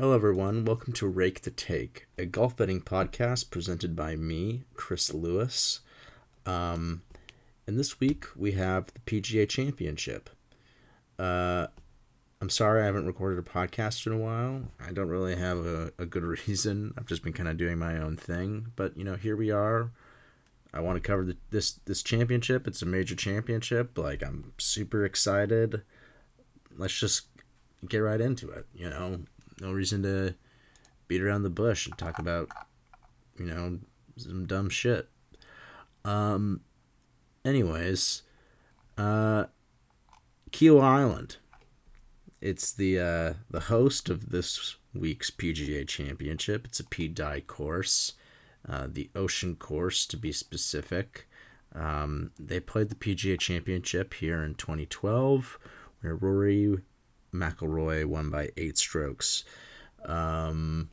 Hello, everyone. Welcome to Rake the Take, a golf betting podcast presented by me, Chris Lewis. Um, and this week we have the PGA Championship. Uh, I'm sorry I haven't recorded a podcast in a while. I don't really have a, a good reason. I've just been kind of doing my own thing. But, you know, here we are. I want to cover the, this this championship. It's a major championship. Like I'm super excited. Let's just get right into it. You know, no reason to beat around the bush and talk about, you know, some dumb shit. Um, anyways, uh, Kiawah Island. It's the uh, the host of this week's PGA Championship. It's a Pete Dye course, uh, the Ocean Course to be specific. Um, they played the PGA Championship here in 2012, where Rory McIlroy won by eight strokes. Um,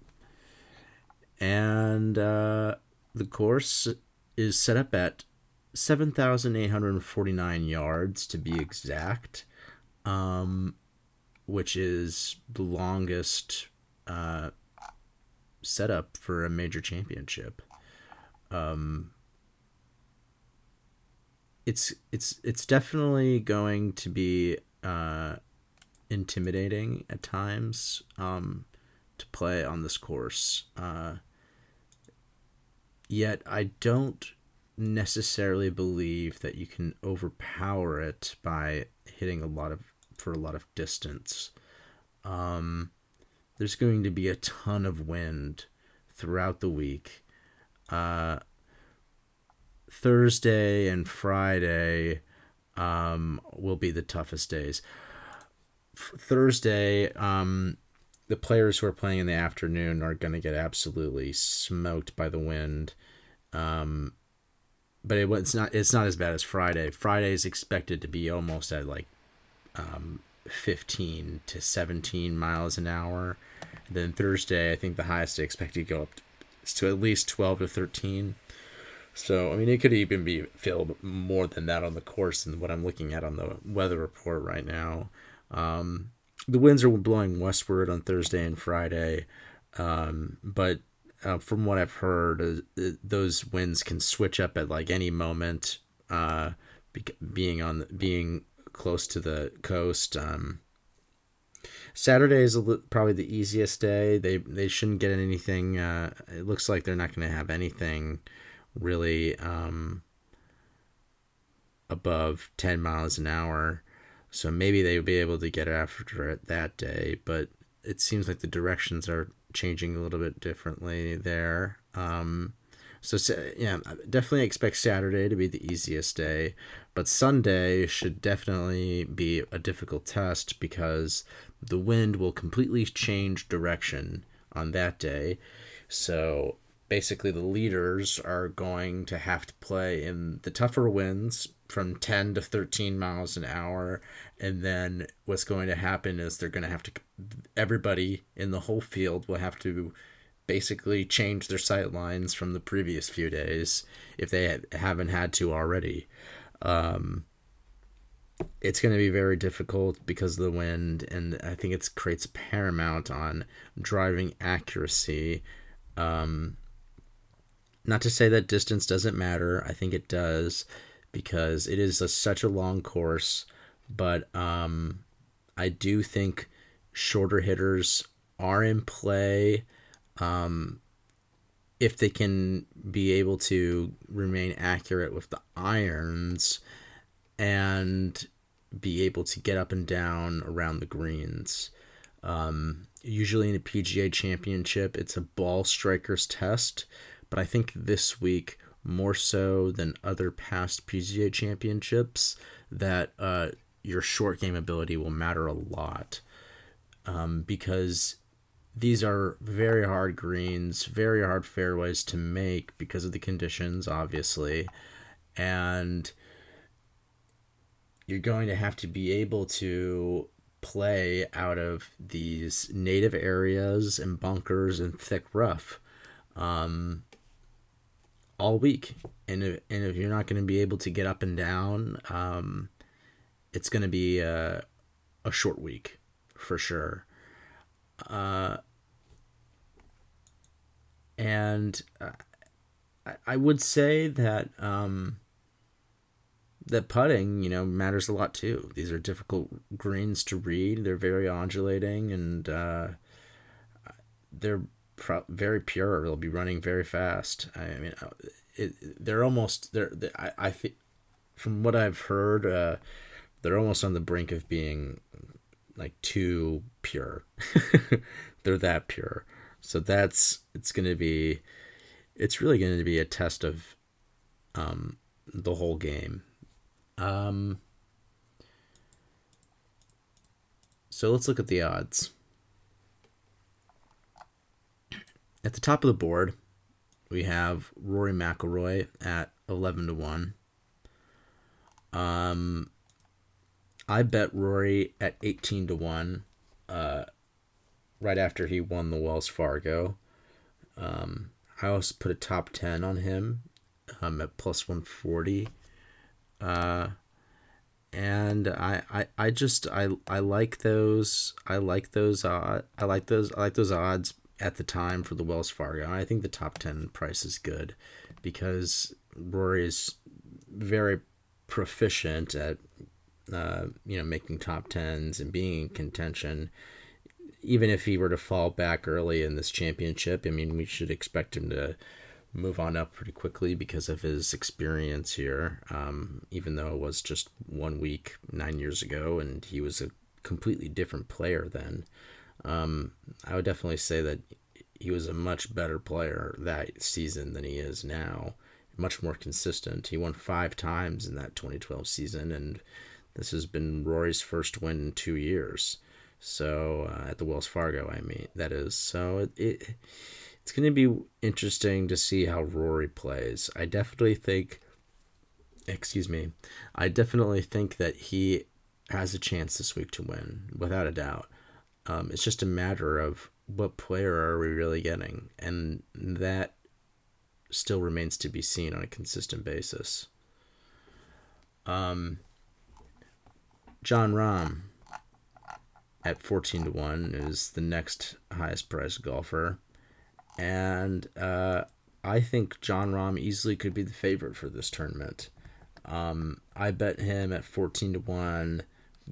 and uh, the course is set up at 7,849 yards to be exact, um, which is the longest uh, setup for a major championship. Um, it's it's it's definitely going to be uh, intimidating at times um, to play on this course. Uh, yet I don't necessarily believe that you can overpower it by hitting a lot of for a lot of distance. Um, there's going to be a ton of wind throughout the week. Uh, Thursday and Friday um, will be the toughest days. Thursday, um, the players who are playing in the afternoon are going to get absolutely smoked by the wind. Um, but it, it's not it's not as bad as Friday. Friday is expected to be almost at like um, 15 to 17 miles an hour. And then Thursday, I think the highest they expect to go up to at least 12 to 13. So, I mean, it could even be filled more than that on the course than what I'm looking at on the weather report right now. Um, the winds are blowing westward on Thursday and Friday, um, but uh, from what I've heard, uh, those winds can switch up at like any moment. Uh, be- being on the, being close to the coast. Um, Saturday is li- probably the easiest day. They they shouldn't get anything. Uh, it looks like they're not going to have anything really um, above ten miles an hour. So maybe they'll be able to get after it that day, but it seems like the directions are changing a little bit differently there. Um, so yeah, definitely expect Saturday to be the easiest day, but Sunday should definitely be a difficult test because the wind will completely change direction on that day. So basically the leaders are going to have to play in the tougher winds from 10 to 13 miles an hour. And then what's going to happen is they're going to have to everybody in the whole field will have to basically change their sight lines from the previous few days if they haven't had to already. Um, it's going to be very difficult because of the wind and i think it creates paramount on driving accuracy. Um, not to say that distance doesn't matter. I think it does because it is a, such a long course. But um, I do think shorter hitters are in play um, if they can be able to remain accurate with the irons and be able to get up and down around the greens. Um, usually in a PGA championship, it's a ball striker's test but I think this week, more so than other past PGA championships, that uh, your short game ability will matter a lot um, because these are very hard greens, very hard fairways to make because of the conditions, obviously. And you're going to have to be able to play out of these native areas and bunkers and thick rough. Um, all week. And if, and if you're not going to be able to get up and down, um, it's going to be a, a short week for sure. Uh, and uh, I, I would say that um, that putting, you know, matters a lot too. These are difficult greens to read. They're very undulating and uh, they're pro- very pure. They'll be running very fast. I mean, uh, it, they're almost they're. They, I I think from what I've heard, uh, they're almost on the brink of being like too pure. they're that pure. So that's it's going to be it's really going to be a test of um, the whole game. Um, so let's look at the odds. At the top of the board, we have Rory McIlroy at eleven to one. Um, I bet Rory at eighteen to one. Uh, right after he won the Wells Fargo. Um, I also put a top 10 on him um, at plus 140. Uh, and I, I, I just I, I like those I like those uh, I like those I like those odds at the time for the Wells Fargo. I think the top 10 price is good because Rory is very proficient at uh, you know making top 10s and being in contention even if he were to fall back early in this championship, I mean, we should expect him to move on up pretty quickly because of his experience here. Um, even though it was just one week nine years ago, and he was a completely different player then. Um, I would definitely say that he was a much better player that season than he is now. Much more consistent. He won five times in that 2012 season, and this has been Rory's first win in two years. So uh, at the Wells Fargo, I mean that is. So it, it it's going to be interesting to see how Rory plays. I definitely think. Excuse me. I definitely think that he has a chance this week to win, without a doubt. Um, it's just a matter of what player are we really getting, and that still remains to be seen on a consistent basis. Um, Jon Rahm at 14 to 1 is the next highest priced golfer. And uh, I think Jon Rahm easily could be the favorite for this tournament. Um, I bet him at 14 to 1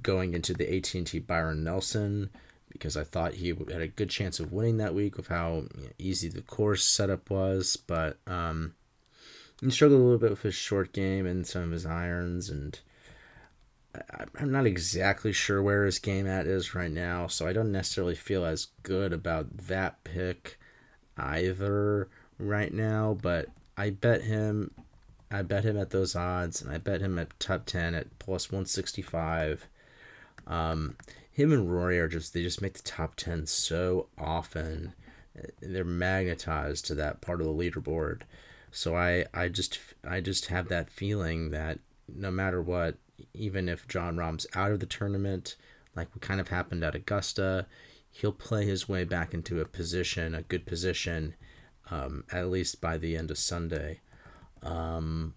going into the AT&T Byron Nelson because I thought he had a good chance of winning that week with how easy the course setup was. But um, he struggled a little bit with his short game and some of his irons and I'm not exactly sure where his game at is right now, so I don't necessarily feel as good about that pick either right now. But I bet him, I bet him at those odds, and I bet him at top ten at plus one sixty five. Um, him and Rory are just they just make the top ten so often. They're magnetized to that part of the leaderboard. So I I just I just have that feeling that no matter what even if Jon Rahm's out of the tournament, like what kind of happened at Augusta, he'll play his way back into a position, a good position, um, at least by the end of Sunday. Um,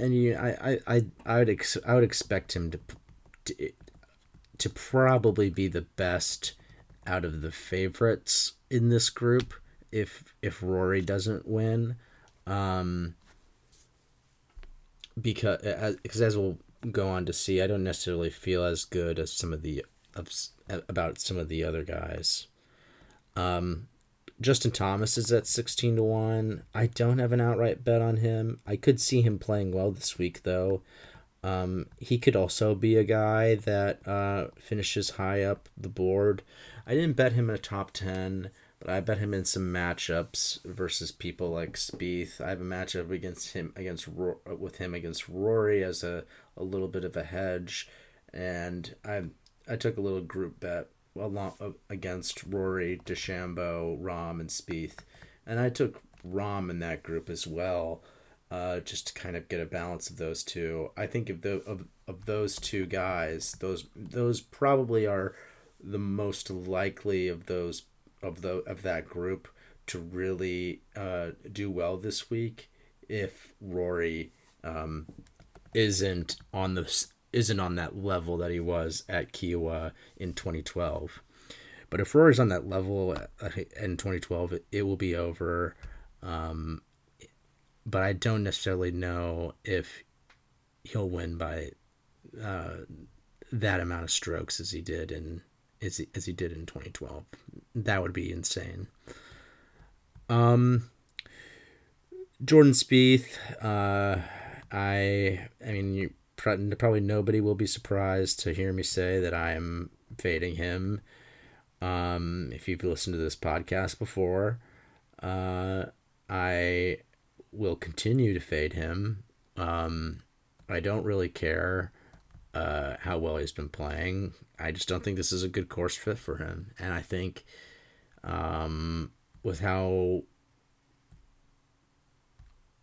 and you, I, I, I, would, ex- I would expect him to, to, to probably be the best out of the favorites in this group. If if Rory doesn't win, um, because as, because as we'll go on to see, I don't necessarily feel as good as some of the of, about some of the other guys. Um, Justin Thomas is at sixteen to one. I don't have an outright bet on him. I could see him playing well this week though. Um, he could also be a guy that uh, finishes high up the board. I didn't bet him in a top ten. But I bet him in some matchups versus people like Spieth. I have a matchup against him against with him against Rory as a, a little bit of a hedge, and I I took a little group bet along against Rory, DeChambeau, Rahm, and Spieth, and I took Rahm in that group as well, uh, just to kind of get a balance of those two. I think of the of, of those two guys, those those probably are the most likely of those of the of that group to really uh, do well this week if Rory um, isn't on the isn't on that level that he was at Kiawah in 2012. But if Rory's on that level uh, in 2012, it, it will be over. Um, but I don't necessarily know if he'll win by uh, that amount of strokes as he did in as he, as he did in 2012. That would be insane. Um, Jordan Spieth, uh, I I mean you probably nobody will be surprised to hear me say that I am fading him. Um, if you've listened to this podcast before, uh, I will continue to fade him. Um, I don't really care uh, how well he's been playing. I just don't think this is a good course fit for him. And I think um, with how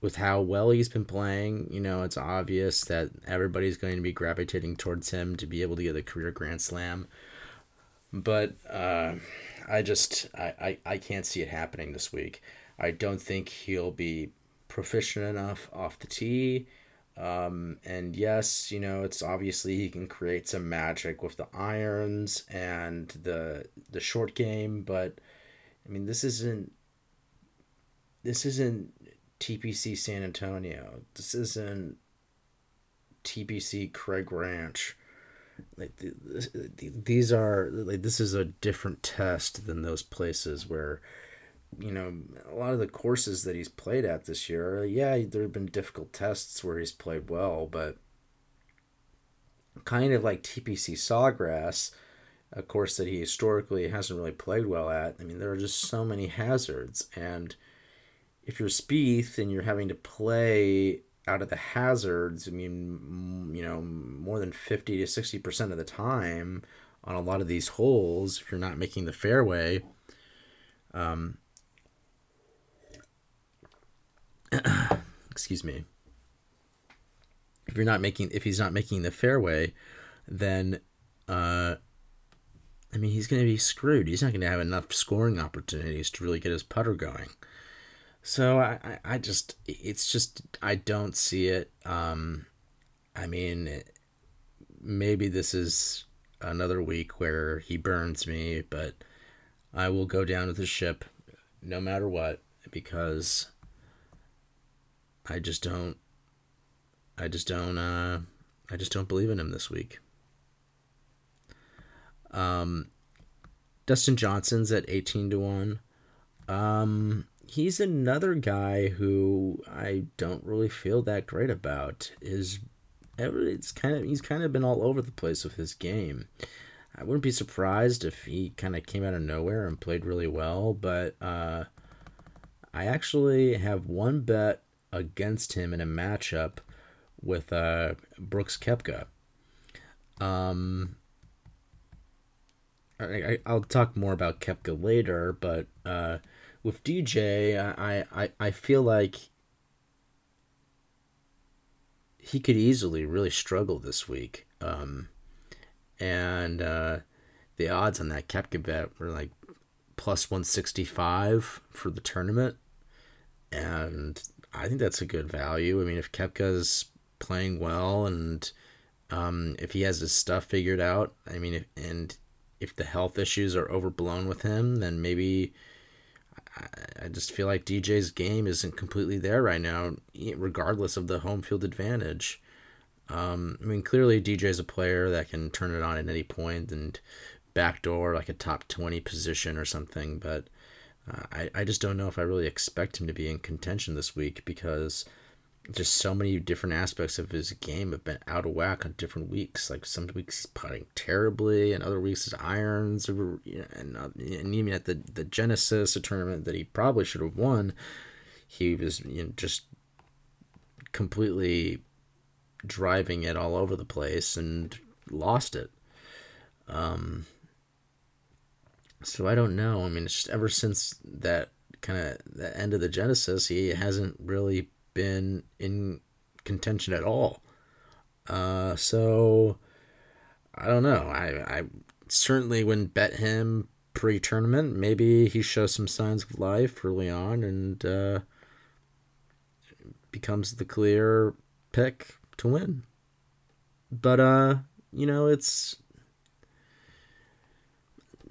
with how well he's been playing, you know, it's obvious that everybody's going to be gravitating towards him to be able to get a career Grand Slam. But uh, I just I, I, I can't see it happening this week. I don't think he'll be proficient enough off the tee. Um, and yes, you know, it's obviously he can create some magic with the irons and the the short game, but I mean, this isn't this isn't TPC San Antonio. This isn't TPC Craig Ranch. Like these are like this is a different test than those places where you know, a lot of the courses that he's played at this year, yeah, there have been difficult tests where he's played well, but kind of like TPC Sawgrass, a course that he historically hasn't really played well at. I mean, there are just so many hazards, and if you're Spieth and you're having to play out of the hazards, I mean, you know, more than 50 to 60% of the time on a lot of these holes, if you're not making the fairway, um, excuse me if you're not making if he's not making the fairway then uh I mean he's going to be screwed. He's not going to have enough scoring opportunities to really get his putter going. So I, I, just it's just I don't see it. Um, I mean, maybe this is another week where he burns me, but I will go down with the ship no matter what because I just don't I just don't uh I just don't believe in him this week. Um Dustin Johnson's at 18 to 1. Um he's another guy who I don't really feel that great about. Is it's kind of he's kind of been all over the place with his game. I wouldn't be surprised if he kind of came out of nowhere and played really well, but uh, I actually have one bet against him in a matchup with uh, Brooks Koepka. Um, I, will talk more about Koepka later, but uh, with DJ, I, I, I feel like he could easily really struggle this week. Um, and uh, the odds on that Koepka bet were like plus 165 for the tournament. And I think that's a good value. I mean, if Koepka's playing well and um, if he has his stuff figured out, I mean, if, and if the health issues are overblown with him, then maybe I, just feel like DJ's game isn't completely there right now, regardless of the home field advantage. Um, I mean, clearly DJ's a player that can turn it on at any point and backdoor like a top 20 position or something, but uh, I, I just don't know if I really expect him to be in contention this week because just so many different aspects of his game have been out of whack on different weeks. Like some weeks he's putting terribly, and other weeks his irons, are, and, uh, and even at the the Genesis, a tournament that he probably should have won, he was you know, just completely driving it all over the place and lost it. Um, so I don't know. I mean, it's just ever since that kind of the end of the Genesis, he hasn't really been in contention at all. Uh, so I don't know. I I certainly wouldn't bet him pre-tournament. Maybe he shows some signs of life early on and uh, becomes the clear pick to win. But uh, you know, it's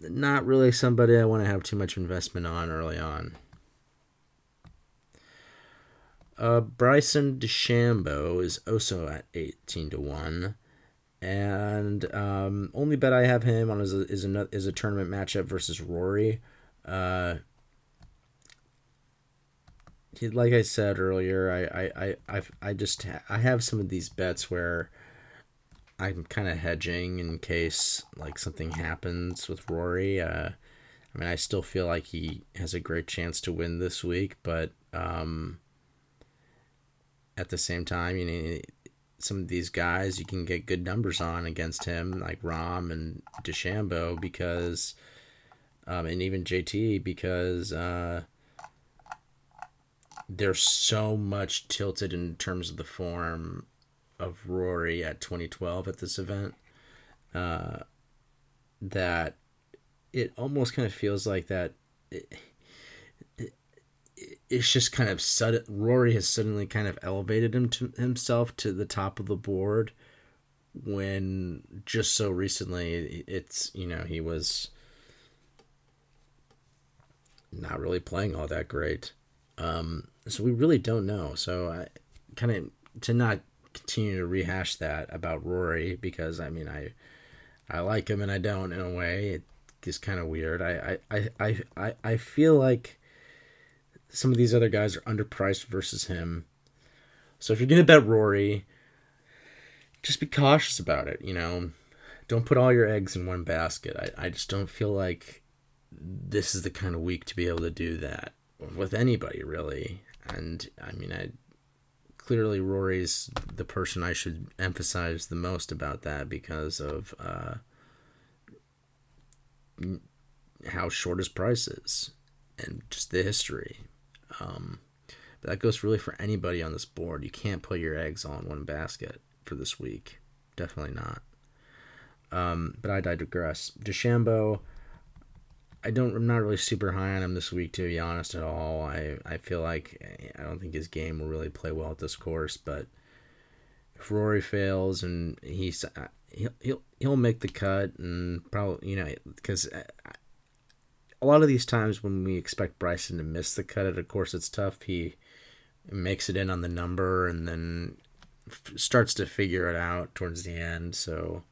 not really somebody I want to have too much investment on early on. Uh, Bryson DeChambeau is also at 18 to 1. And um, only bet I have him on is a, is a, is a tournament matchup versus Rory. Uh, like I said earlier, I, I, I, I, I just ha- I have some of these bets where I'm kind of hedging in case like something happens with Rory. Uh, I mean, I still feel like he has a great chance to win this week, but um, at the same time, you know, some of these guys you can get good numbers on against him, like Rahm and DeChambeau, because, um, and even JT, because uh, they're so much tilted in terms of the form of Rory at 2012 at this event uh, that it almost kind of feels like that it, it's just kind of sudden Rory has suddenly kind of elevated him to himself to the top of the board when just so recently it's you know he was not really playing all that great um, so we really don't know so I kind of to not continue to rehash that about Rory because I mean I I like him and I don't in a way. It is kind of weird. I, I, I, I, I feel like some of these other guys are underpriced versus him. So if you're gonna bet Rory, just be cautious about it, you know. Don't put all your eggs in one basket. I, I just don't feel like this is the kind of week to be able to do that with anybody really. And I mean I clearly Rory's the person I should emphasize the most about that because of uh, how short his price is and just the history. Um, but that goes really for anybody on this board. You can't put your eggs in one basket for this week. Definitely not. Um, but I digress. DeChambeau I don't. I'm not really super high on him this week, to be honest at all. I I feel like I don't think his game will really play well at this course. But if Rory fails and he's uh, he'll he'll he'll make the cut and probably you know because uh, a lot of these times when we expect Bryson to miss the cut at a course it's tough. He makes it in on the number and then starts to figure it out towards the end. So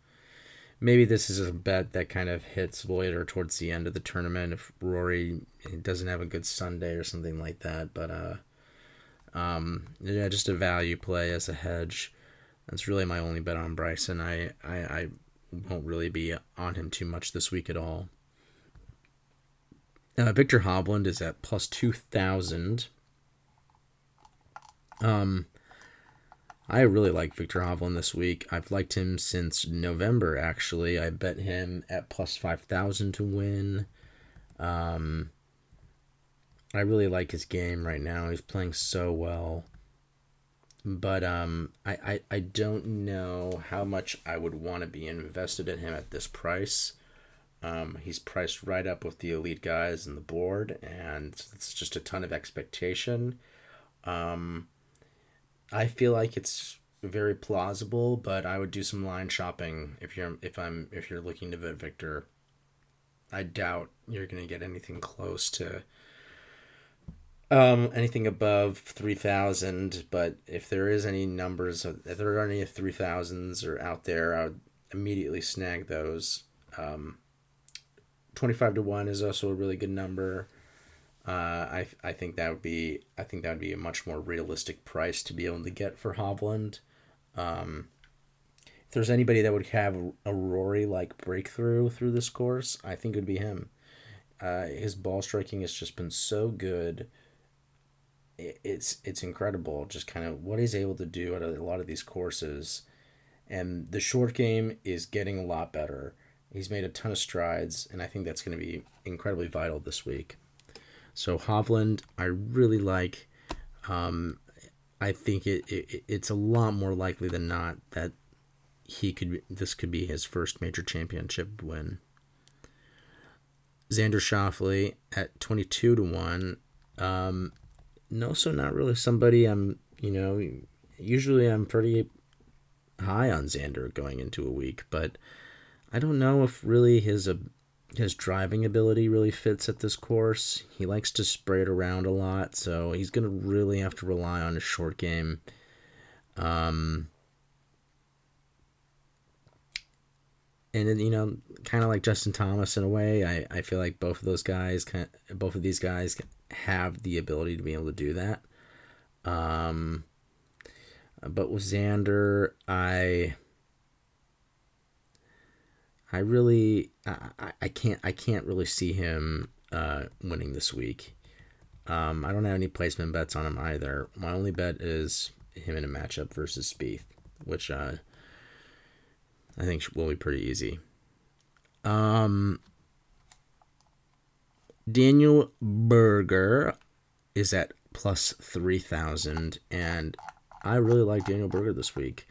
maybe this is a bet that kind of hits later towards the end of the tournament if Rory doesn't have a good Sunday or something like that. But uh, um, yeah, just a value play as a hedge. That's really my only bet on Bryson. I, I, I won't really be on him too much this week at all. Uh, Viktor Hovland is at plus 2,000. Um, I really like Viktor Hovland this week. I've liked him since November, actually. I bet him at plus 5,000 to win. Um, I really like his game right now. He's playing so well. But um, I, I, I don't know how much I would want to be invested in him at this price. Um, he's priced right up with the elite guys in the board, and it's just a ton of expectation. Um, I feel like it's very plausible, but I would do some line shopping if you're if I'm if you're looking to bet Viktor. I doubt you're gonna get anything close to um anything above three thousand, but if there is any numbers, if there are any three thousands or out there, I would immediately snag those. Um, twenty five to one is also a really good number. Uh, I I think that would be I think that would be a much more realistic price to be able to get for Hovland. Um, if there's anybody that would have a Rory like breakthrough through this course, I think it would be him. Uh, his ball striking has just been so good. it's it's incredible, just kind of what he's able to do at a lot of these courses, and the short game is getting a lot better. He's made a ton of strides, and I think that's going to be incredibly vital this week. So Hovland, I really like. Um, I think it, it it's a lot more likely than not that he could this could be his first major championship win. Xander Schauffele at twenty two to one. Um, no, so not really somebody I'm. You know, usually I'm pretty high on Xander going into a week, but I don't know if really his uh, his driving ability really fits at this course. He likes to spray it around a lot, so he's to really have to rely on his short game. Um, and then, you know, kind of like Justin Thomas in a way, I, I feel like both of those guys, kind of, both of these guys have the ability to be able to do that. Um, but with Xander, I I really I, I can't I can't really see him uh, winning this week. Um, I don't have any placement bets on him either. My only bet is him in a matchup versus Spieth, which uh, I think will be pretty easy. Um, Daniel Berger is at plus three thousand, and I really like Daniel Berger this week.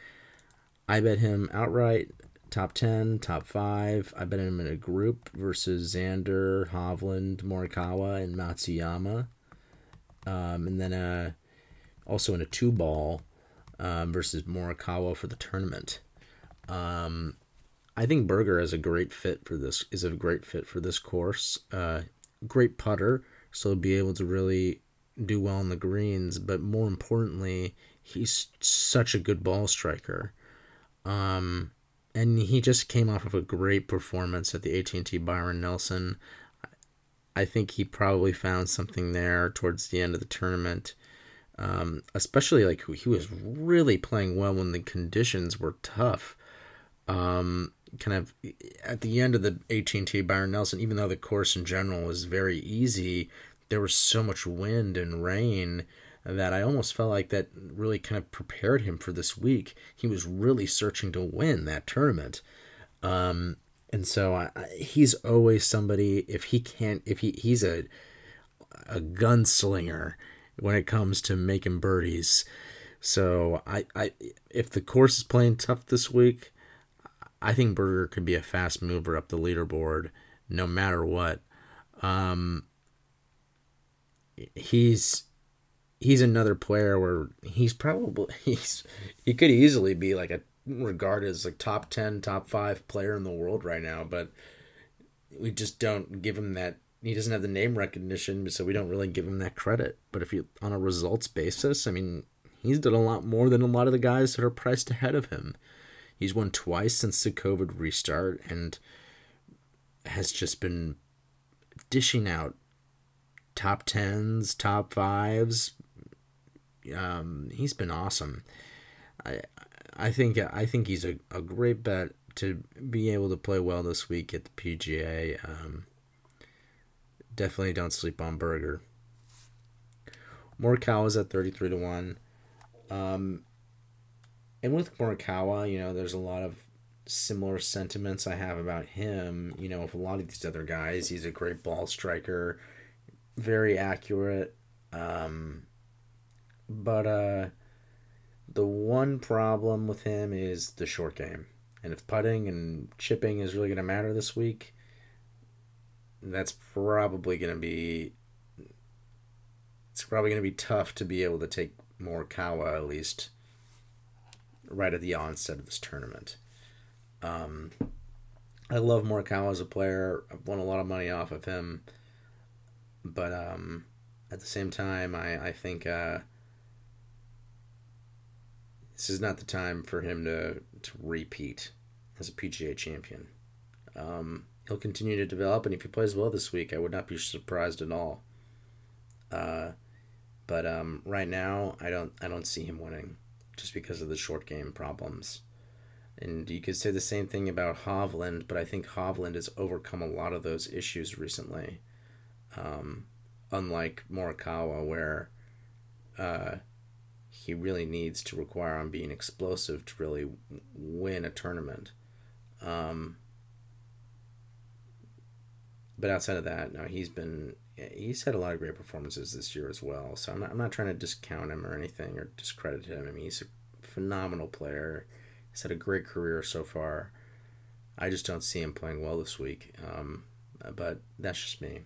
I bet him outright top 10, top 5. I bet him in a group versus Xander, Hovland, Morikawa, and Matsuyama. Um, and then uh, also in a two ball um, versus Morikawa for the tournament. Um, I think Berger is a great fit for this. Is a great fit for this course. Uh, great putter, so be able to really do well on the greens. But more importantly, he's such a good ball striker. Um, and he just came off of a great performance at the AT&T Byron Nelson. I think he probably found something there towards the end of the tournament. Um, especially like he was really playing well when the conditions were tough. Um, kind of at the end of the AT&T Byron Nelson, even though the course in general was very easy, there was so much wind and rain that I almost felt like that really kind of prepared him for this week. He was really searching to win that tournament. Um, and so I, he's always somebody if he can't if he he's a a gunslinger when it comes to making birdies. So I, I if the course is playing tough this week, I think Berger could be a fast mover up the leaderboard no matter what. Um, he's he's another player where he's probably he's he could easily be like a regarded as like top 10 top 5 player in the world right now but we just don't give him that he doesn't have the name recognition so we don't really give him that credit. But if you on a results basis i mean he's done a lot more than a lot of the guys that are priced ahead of him. He's won twice since the covid restart and has just been dishing out top 10s top 5s um, he's been awesome. I I think I think he's a, a great bet to be able to play well this week at the PGA. Um, definitely don't sleep on Berger. Morikawa is at thirty three to one. Um, and with Morikawa, you know, there's a lot of similar sentiments I have about him. You know, with a lot of these other guys, he's a great ball striker, very accurate. Um, but uh, the one problem with him is the short game. And if putting and chipping is really going to matter this week, that's probably going to be it's probably going to be tough to be able to take Morikawa at least right at the onset of this tournament. Um, I love Morikawa as a player. I've won a lot of money off of him, but um, at the same time, I I think uh, this is not the time for him to, to repeat as a PGA champion. Um, he'll continue to develop, and if he plays well this week, I would not be surprised at all. Uh, but um, right now, I don't I don't see him winning, just because of the short game problems. And you could say the same thing about Hovland, but I think Hovland has overcome a lot of those issues recently. Um, unlike Morikawa, where uh, he really needs to require on being explosive to really win a tournament. Um, but outside of that, no, he's been he's had a lot of great performances this year as well. So I'm not, I'm not trying to discount him or anything or discredit him. I mean, he's a phenomenal player. He's had a great career so far. I just don't see him playing well this week. Um, but that's just me.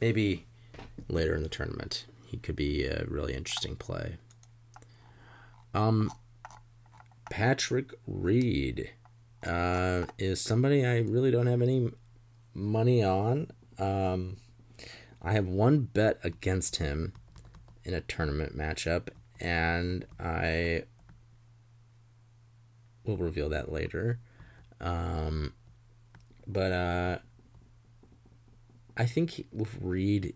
Maybe later in the tournament, he could be a really interesting play. Um, Patrick Reed uh, is somebody I really don't have any money on. Um, I have one bet against him in a tournament matchup, and I will reveal that later. Um, but uh, I think with Reed,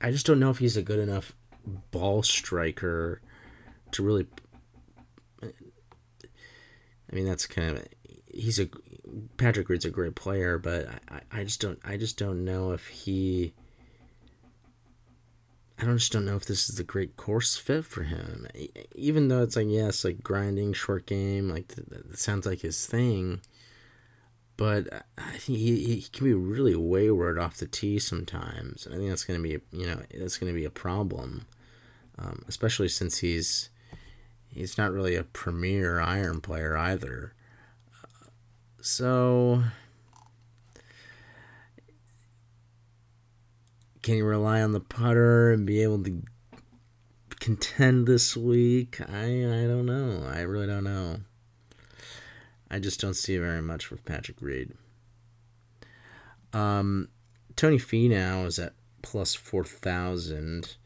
I just don't know if he's a good enough ball striker to really. I mean, that's kind of he's a Patrick Reed's a great player, but I, I just don't I just don't know if he. I don't just don't know if this is a great course fit for him. Even though it's like yes, like grinding short game, like that sounds like his thing. But I think he, he can be really wayward off the tee sometimes. and I think that's gonna be you know that's gonna be a problem, um, especially since he's he's not really a premier iron player either. So, can you rely on the putter and be able to contend this week? I I don't know. I really don't know. I just don't see very much for Patrick Reed. Um, Tony Finau is at plus four thousand.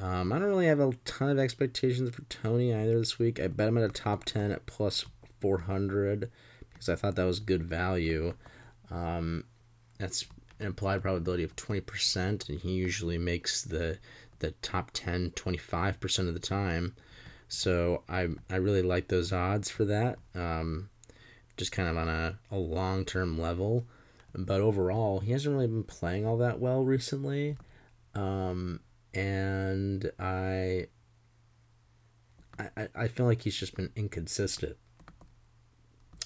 Um, I don't really have a ton of expectations for Tony either this week. I bet him at a top ten at plus four hundred because I thought that was good value. Um, that's an implied probability of 20%, and he usually makes the the top 10 25% of the time. So I, I really like those odds for that, um, just kind of on a, a long term level. But overall, he hasn't really been playing all that well recently. Um, and I, I, I feel like he's just been inconsistent.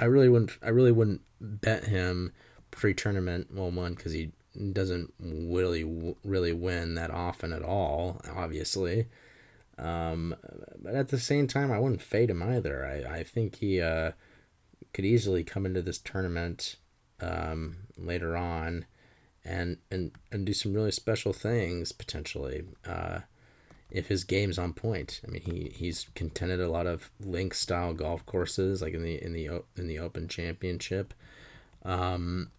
I really wouldn't. I really wouldn't bet him pre-tournament. Well, one because he doesn't really really win that often at all. Obviously, um, but at the same time, I wouldn't fade him either. I I think he uh, could easily come into this tournament um, later on, and and and do some really special things potentially. Uh, if his game's on point. I mean, he he's contended a lot of link style golf courses, like in the in the in the Open Championship. Um,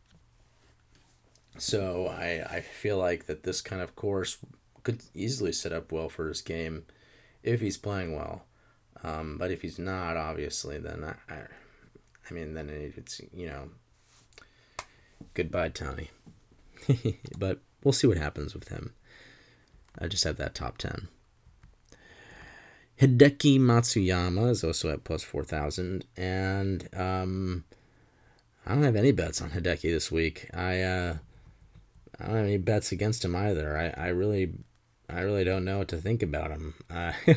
so I I feel like that this kind of course could easily set up well for his game if he's playing well. Um, but if he's not, obviously, then I, I, I mean, then it's you know, goodbye, Tony. but we'll see what happens with him. I just have that top ten. Hideki Matsuyama is also at plus 4,000. And um, I don't have any bets on Hideki this week. I, uh, I don't have any bets against him either. I, I really I really don't know what to think about him. Uh,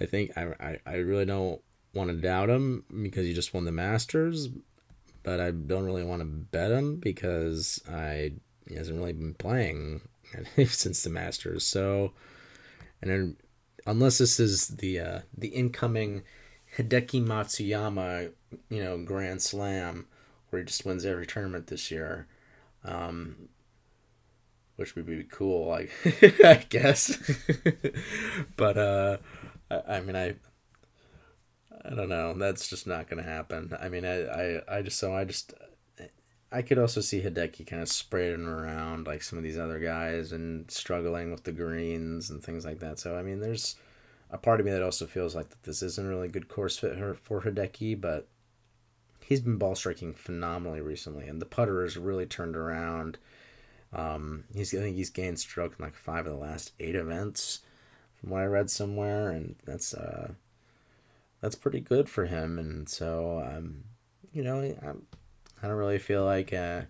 I think I, I, I really don't want to doubt him because he just won the Masters, but I don't really want to bet him because I he hasn't really been playing since the Masters. So, and then unless this is the uh, the incoming Hideki Matsuyama, you know, Grand Slam, where he just wins every tournament this year, um, which would be cool, like I guess. but uh, I, I mean, I I don't know. That's just not gonna happen. I mean, I I, I just so I just I could also see Hideki kind of spreading around like some of these other guys and struggling with the greens and things like that. So I mean, there's a part of me that also feels like that this isn't really good course fit for Hideki, but he's been ball striking phenomenally recently, and the putter has really turned around. Um, he's I think he's gained stroke in like five of the last eight events, from what I read somewhere, and that's uh, that's pretty good for him. And so, um, you know, I'm I don't really feel like uh,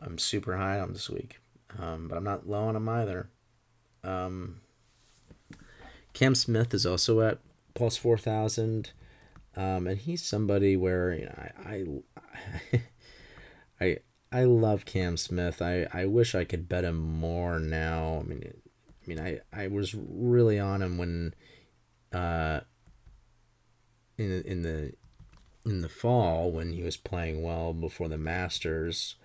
I'm super high on this week, um, but I'm not low on him either. Um, Cam Smith is also at plus four thousand, um, and he's somebody where you know, I, I, I I love Cam Smith. I, I wish I could bet him more now. I mean, I mean, I, I was really on him when, uh, in in the in the fall when he was playing well before the Masters,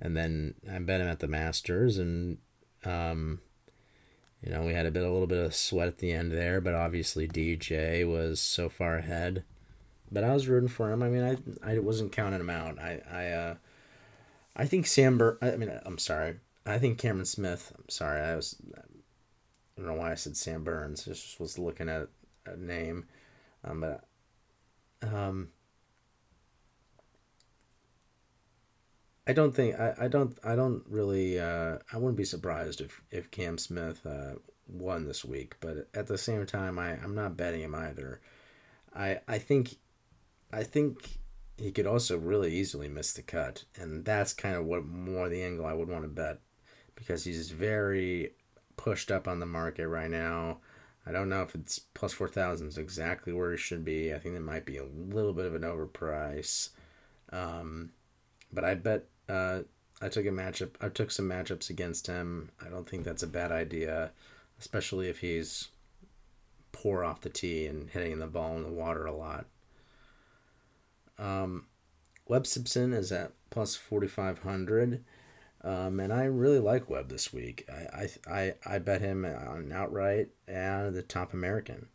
and then I bet him at the Masters, and um, you know we had a bit a little bit of sweat at the end there, but obviously DJ was so far ahead. but I was rooting for him. I mean, I I wasn't counting him out. I I uh, I think Sam Bur- I mean, I'm sorry. I think Cameron Smith. I'm sorry. I was. I don't know why I said Sam Burns. Just was looking at a name, um, but um, I don't think I, I don't I don't really uh, I wouldn't be surprised if if Cam Smith uh, won this week, but at the same time I I'm not betting him either. I I think I think he could also really easily miss the cut, and that's kind of what more the angle I would want to bet because he's very pushed up on the market right now. I don't know if it's plus four thousand is exactly where he should be. I think it might be a little bit of an overprice. Um, but I bet uh, I took a matchup. I took some matchups against him. I don't think that's a bad idea, especially if he's poor off the tee and hitting the ball in the water a lot. Um, Webb Simpson is at plus forty five hundred. Um, and I really like Webb this week. I, I, I, bet him on outright and the top American.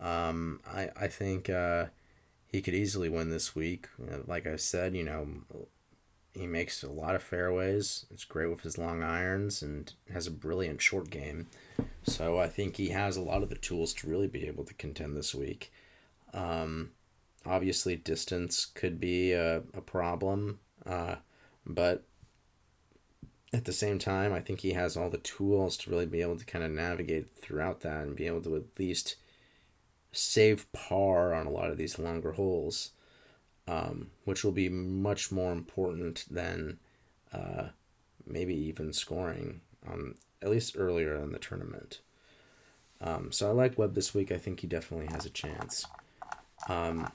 Um, I, I think uh, he could easily win this week. Like I said, you know, he makes a lot of fairways. It's great with his long irons and has a brilliant short game. So I think he has a lot of the tools to really be able to contend this week. Um, obviously, distance could be a, a problem, uh, but at the same time, I think he has all the tools to really be able to kind of navigate throughout that and be able to at least save par on a lot of these longer holes um, which will be much more important than uh, maybe even scoring, um, at least earlier in the tournament. Um, so I like Webb this week. I think he definitely has a chance. Um,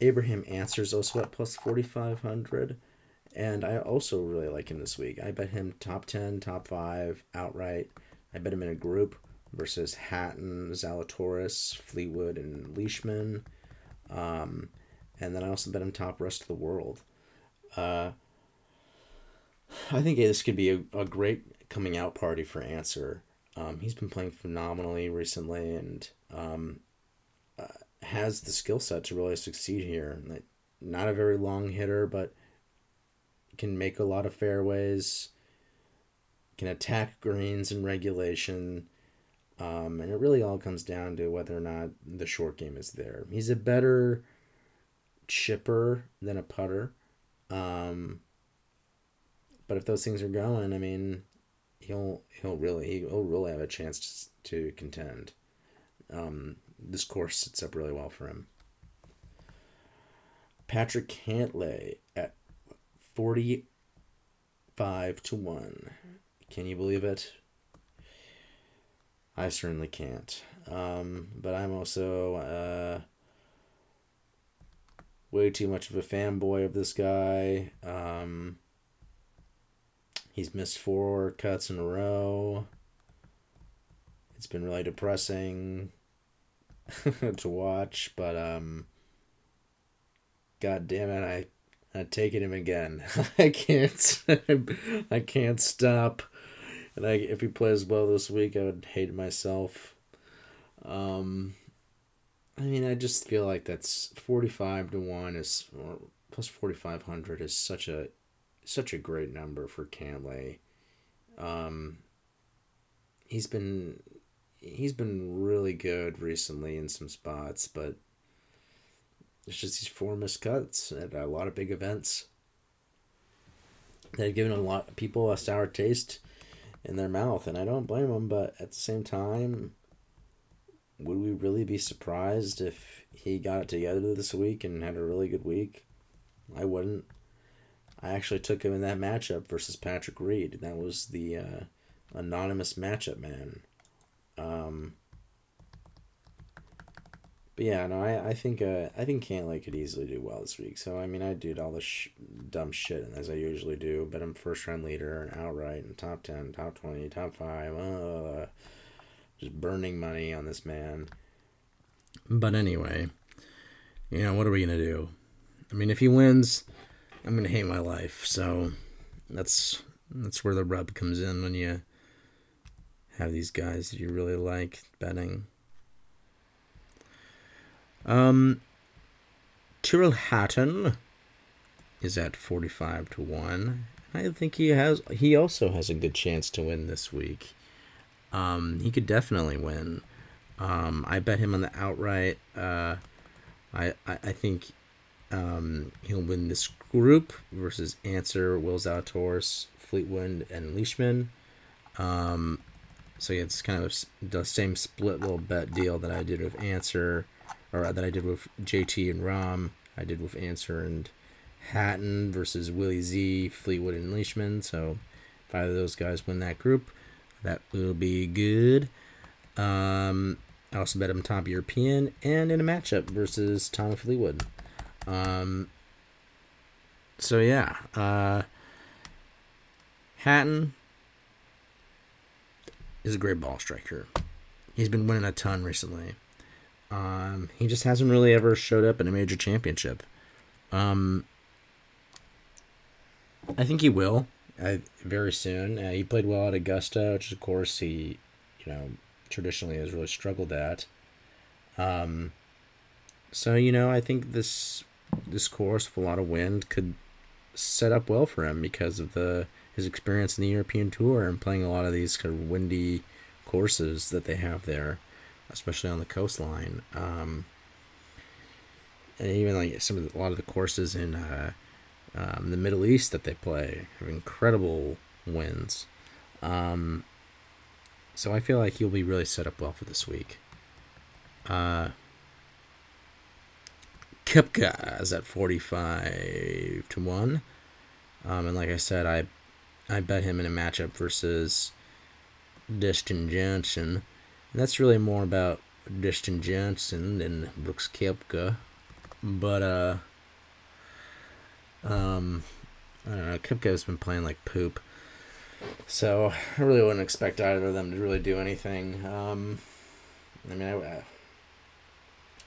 Abraham Ancer's also at plus 4,500. And I also really like him this week. I bet him top 10, top 5 outright. I bet him in a group versus Hatton, Zalatoris, Fleetwood, and Leishman. Um, and then I also bet him top rest of the world. Uh, I think this could be a, a great coming out party for Ancer. Um, he's been playing phenomenally recently and um, uh, has the skill set to really succeed here. Not a very long hitter, but can make a lot of fairways, can attack greens in regulation. Um, and it really all comes down to whether or not the short game is there. He's a better chipper than a putter. Um, but if those things are going, I mean, he'll he'll really he'll really have a chance to, to contend. Um, this course sets up really well for him. Patrick Cantlay at forty five to one. Can you believe it? I certainly can't. Um, but I'm also uh, way too much of a fanboy of this guy. Um, he's missed four cuts in a row. It's been really depressing to watch, but um, God damn it, I I taking him again. I can't I can't stop. And I, if he plays well this week, I would hate myself. Um, I mean, I just feel like that's forty five to one is or plus forty five hundred is such a such a great number for Cantlay. Um, he's been he's been really good recently in some spots, but it's just these four missed cuts at a lot of big events that have given a lot of people a sour taste in their mouth, and I don't blame them. But at the same time, would we really be surprised if he got it together this week and had a really good week? I wouldn't. I actually took him in that matchup versus Patrick Reed. That was the uh, anonymous matchup man. Um, but yeah, no, I, I think uh, I think Cantlay could easily do well this week. So I mean, I did all the sh- dumb shit as I usually do, but I'm first round leader and outright and top ten, top twenty, top five. Uh, just burning money on this man. But anyway, you know, what are we going to do? I mean, if he wins, I'm going to hate my life. So that's that's where the rub comes in when you have these guys that you really like betting. Um Tyrrell Hatton is at 45 to 1. I think he has he also has a good chance to win this week. Um, he could definitely win. Um, I bet him on the outright. Uh, I, I, I think um, he'll win this group versus Ancer, Will Zalatoris, Fleetwood, and Leishman. Um, so yeah, it's kind of the same split little bet deal that I did with Ancer, or that I did with JT and Rahm. I did with Ancer and Hatton versus Willie Z, Fleetwood, and Leishman. So if either of those guys win that group, that will be good. Um, I also bet him top European and in a matchup versus Tommy Fleetwood. Um, so yeah, uh, Hatton is a great ball striker. He's been winning a ton recently. Um, he just hasn't really ever showed up in a major championship. Um, I think he will. I, very soon. Uh, he played well at Augusta, which of course he, you know, traditionally has really struggled at. Um, so you know, I think this this course with a lot of wind could set up well for him because of the his experience in the European Tour and playing a lot of these kind of windy courses that they have there, especially on the coastline. Um, and even like some of the, a lot of the courses in uh, um, the Middle East that they play have incredible wins. Um, so I feel like he'll be really set up well for this week. Uh, Koepka is at 45 to 1. Um, and like I said, I I bet him in a matchup versus Dustin Johnson. And that's really more about Dustin Johnson than Brooks Koepka. But, uh, um, I don't know. Koepka's been playing like poop. So I really wouldn't expect either of them to really do anything. Um, I mean, I,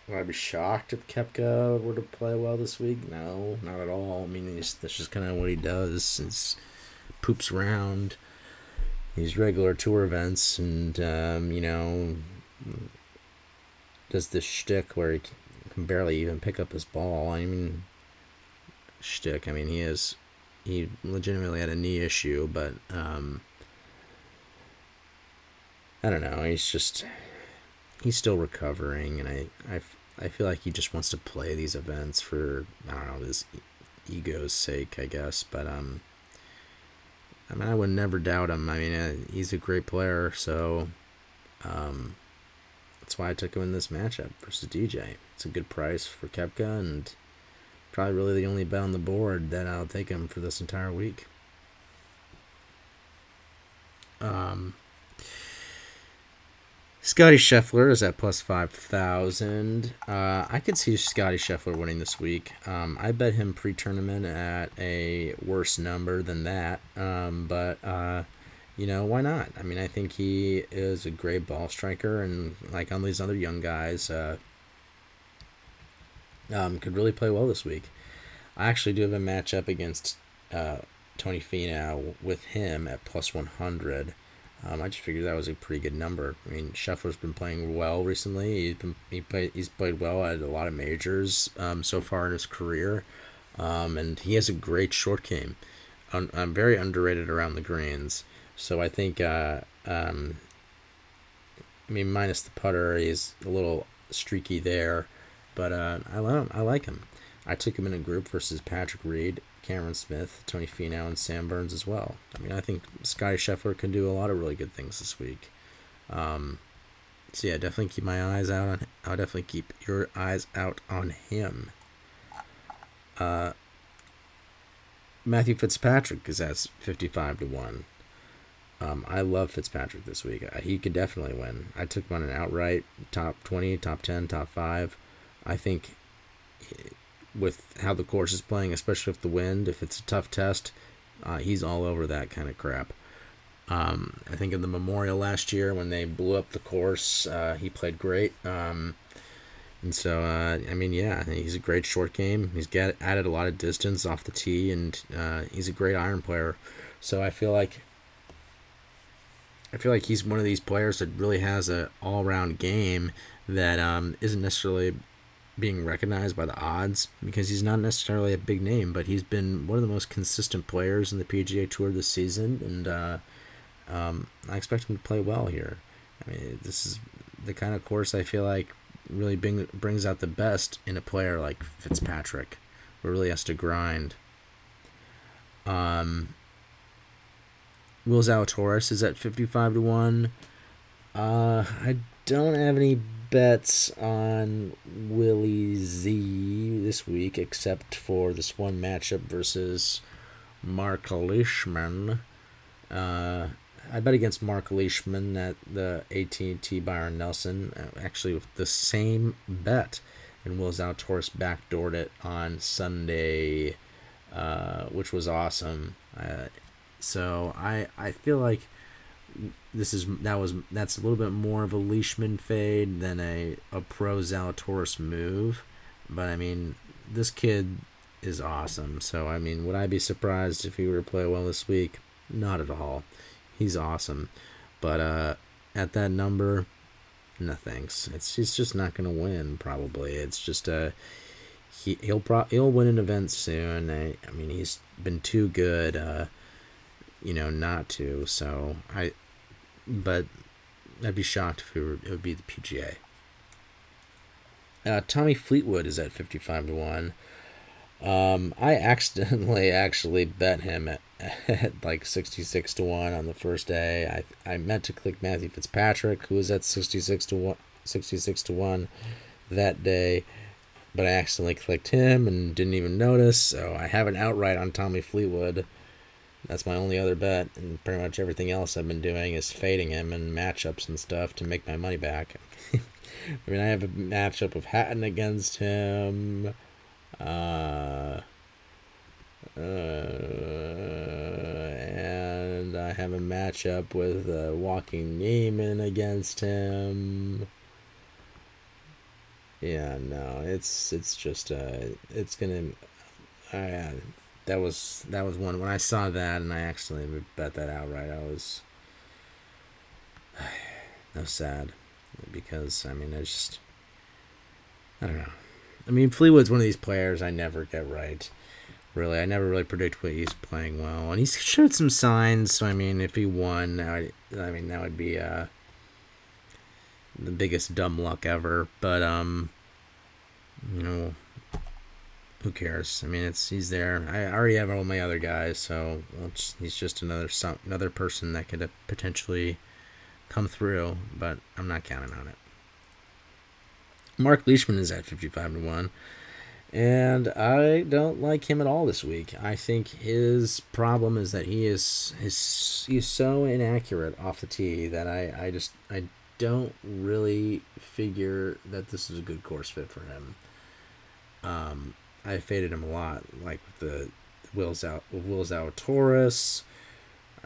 would I be shocked if Koepka were to play well this week? No, not at all. I mean, that's just kind of what he does. He poops around these regular tour events, and um, you know, does this shtick where he can barely even pick up his ball. I mean, shtick. I mean, he is he legitimately had a knee issue, but um, I don't know. He's just he's still recovering, and I, I, I feel like he just wants to play these events for I don't know his ego's sake, I guess. But um, I mean, I would never doubt him. I mean, uh, he's a great player, so um, that's why I took him in this matchup versus DJ. It's a good price for Koepka, and probably really the only bet on the board that I'll take him for this entire week. Um, Scotty Scheffler is at plus 5,000. Uh, I could see Scotty Scheffler winning this week. Um, I bet him pre tournament at a worse number than that. Um, but, uh, you know, why not? I mean, I think he is a great ball striker, and like on these other young guys, uh, um, could really play well this week. I actually do have a matchup against uh, Tony Finau with him at plus 100. Um, I just figured that was a pretty good number. I mean, Scheffler's been playing well recently. He's been he played he's played well at a lot of majors um, so far in his career, um, and he has a great short game. I'm, I'm very underrated around the greens, so I think. Uh, um, I mean, minus the putter, he's a little streaky there, but uh, I like I like him. I took him in a group versus Patrick Reed Cameron Smith, Tony Finau, and Sam Burns as well. I mean, I think Scotty Scheffler can do a lot of really good things this week. Um, so yeah, definitely keep my eyes out on. I'll definitely keep your eyes out on him. Uh, Matthew Fitzpatrick is at fifty-five to one. Um, I love Fitzpatrick this week. Uh, he could definitely win. I took him on an outright top twenty, top ten, top five. I think with how the course is playing, especially with the wind. If it's a tough test, uh, he's all over that kind of crap. Um, I think in the Memorial last year when they blew up the course, uh, he played great. Um, and so, uh, I mean, yeah, he's a great short game. He's got added a lot of distance off the tee, and uh, he's a great iron player. So I feel like I feel like he's one of these players that really has a all-round game that um, isn't necessarily being recognized by the odds because he's not necessarily a big name, but he's been one of the most consistent players in the PGA Tour this season, and uh, um, I expect him to play well here. I mean, this is the kind of course I feel like really bring, brings out the best in a player like Fitzpatrick, who really has to grind. Um, Will Zalatoris is at 55 to 1. Uh, I don't have any bets on Willie Z this week except for this one matchup versus Mark Leishman. Uh, I bet against Mark Leishman at the AT&T Byron Nelson, uh, actually with the same bet. And Will Zalatoris backdoored it on Sunday, uh, which was awesome. Uh, so I I feel like this is that was that's a little bit more of a Leishman fade than a a pro Zalatoris move, but I mean this kid is awesome. So I mean, would I be surprised if he were to play well this week? Not at all. He's awesome, but uh, at that number, no thanks. It's he's just not gonna win. Probably it's just a. Uh, he, he'll pro- he'll win an event soon. I, I mean he's been too good. Uh, you know, not to. So I, but I'd be shocked if it, were, it would be the PGA. Uh, Tommy Fleetwood is at 55 to 1. Um, I accidentally actually bet him at, at like 66 to 1 on the first day. I, I meant to click Matthew Fitzpatrick, who was at 66 to 1, 66 to 1 that day, but I accidentally clicked him and didn't even notice. So I have an outright on Tommy Fleetwood. That's my only other bet, and pretty much everything else I've been doing is fading him in matchups and stuff to make my money back. I mean, I have a matchup of Hatton against him. Uh, uh, and I have a matchup with uh, Joaquin Niemann against him. Yeah, no, it's it's just uh, it's gonna. I that was that was one when I saw that and I actually bet that outright. I was I was sad because I mean I just I don't know. I mean Fleetwood's one of these players I never get right. Really, I never really predict what he's playing well, and he's showed some signs. So I mean, if he won, I, I mean that would be uh, the biggest dumb luck ever. But um, you know, who cares? I mean, it's he's there. I already have all my other guys, so he's just another some another person that could potentially come through, but I'm not counting on it. Mark Leishman is at 55 to 1. And I don't like him at all this week. I think his problem is that he is he's so inaccurate off the tee that I, I just I don't really figure that this is a good course fit for him. Um, I faded him a lot, like the Will's out Will Zalatoris.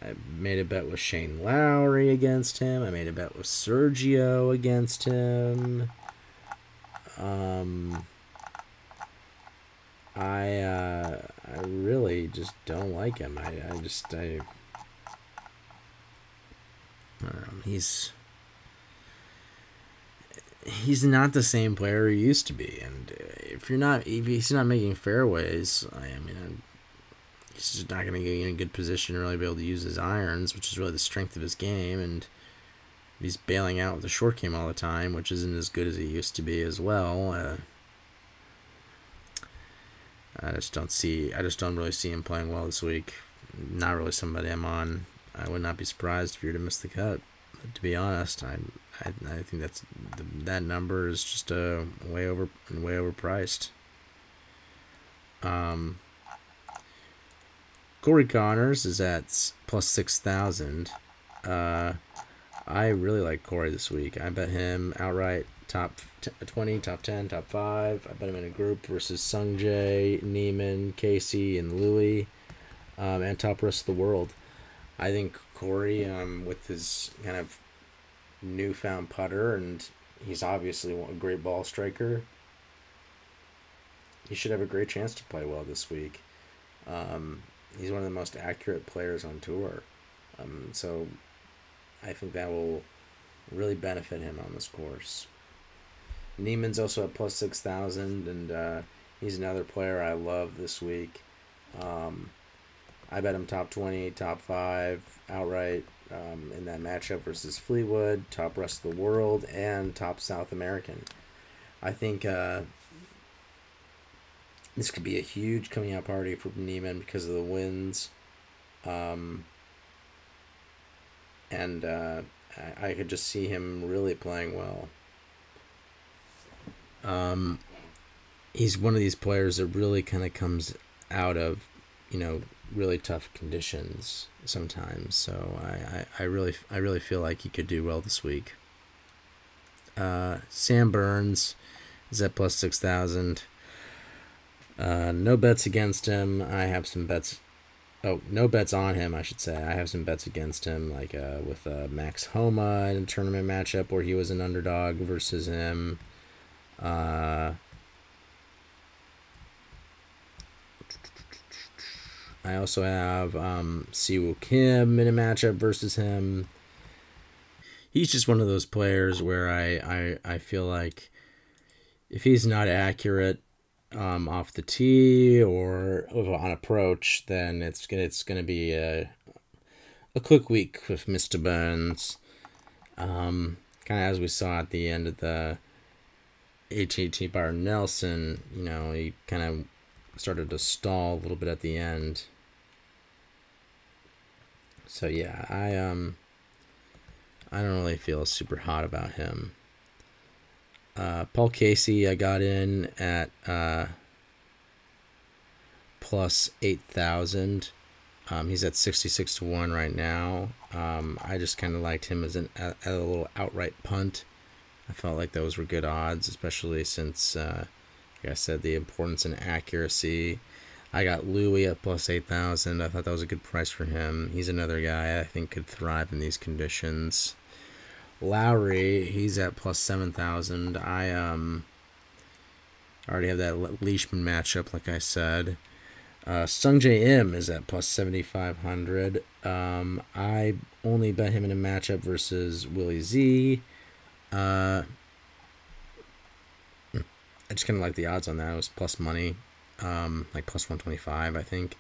I made a bet with Shane Lowry against him. I made a bet with Sergio against him. Um, I uh, I really just don't like him. I, I just I, I know, he's he's not the same player he used to be. And if you're not, if he's not making fairways, I mean, he's just not going to get in a good position to really be able to use his irons, which is really the strength of his game. And he's bailing out with the short game all the time, which isn't as good as he used to be as well. Uh, I just don't see. I just don't really see him playing well this week. Not really somebody I'm on. I would not be surprised if you were to miss the cut. But to be honest, I'm I, I think that's the, that number is just uh, way over way overpriced. Um, Corey Conners is at plus six thousand. Uh, I really like Corey this week. I bet him outright top t- 20, top 10, top 5. I bet him in a group versus Sungjae, Niemann, Casey, and Louis, um, and top rest of the world. I think Corey, um, with his kind of newfound putter, and he's obviously a great ball striker. He should have a great chance to play well this week. Um, he's one of the most accurate players on tour. Um, so I think that will really benefit him on this course. Niemann's also at plus 6,000, and uh, he's another player I love this week. Um, I bet him top 20, top 5 outright um, in that matchup versus Fleetwood, top rest of the world, and top South American. I think uh, this could be a huge coming out party for Niemann because of the wins. Um, and uh, I, I could just see him really playing well. Um, he's one of these players that really kind of comes out of, you know, really tough conditions sometimes. So I, I, I really I really feel like he could do well this week. Uh, Sam Burns is at plus six thousand. Uh, no bets against him. I have some bets. Oh, no bets on him, I should say. I have some bets against him, like uh, with uh, Max Homa in a tournament matchup where he was an underdog versus him. I also have um, Siwoo Kim in a matchup versus him. He's just one of those players where I, I, I feel like if he's not accurate um, off the tee or on approach, then it's gonna it's gonna be a a quick week with Mr. Burns. Um, kind of as we saw at the end of the AT&T Byron Nelson, you know, he kind of started to stall a little bit at the end. So yeah, I um I don't really feel super hot about him. Uh, Paul Casey, I got in at uh, plus 8,000. Um, he's at 66 to 1 right now. Um, I just kind of liked him as an, a, a, little outright punt. I felt like those were good odds, especially since, uh, like I said, the importance and accuracy. I got Louis at plus 8,000. I thought that was a good price for him. He's another guy I think could thrive in these conditions. Lowry, he's at plus seven thousand. I um already have that Leishman matchup, like I said. Uh, Sungjae Im is at plus seventy five hundred. Um, I only bet him in a matchup versus Willie Z. Uh, I just kind of like the odds on that. It was plus money, um, like plus one twenty five, I think.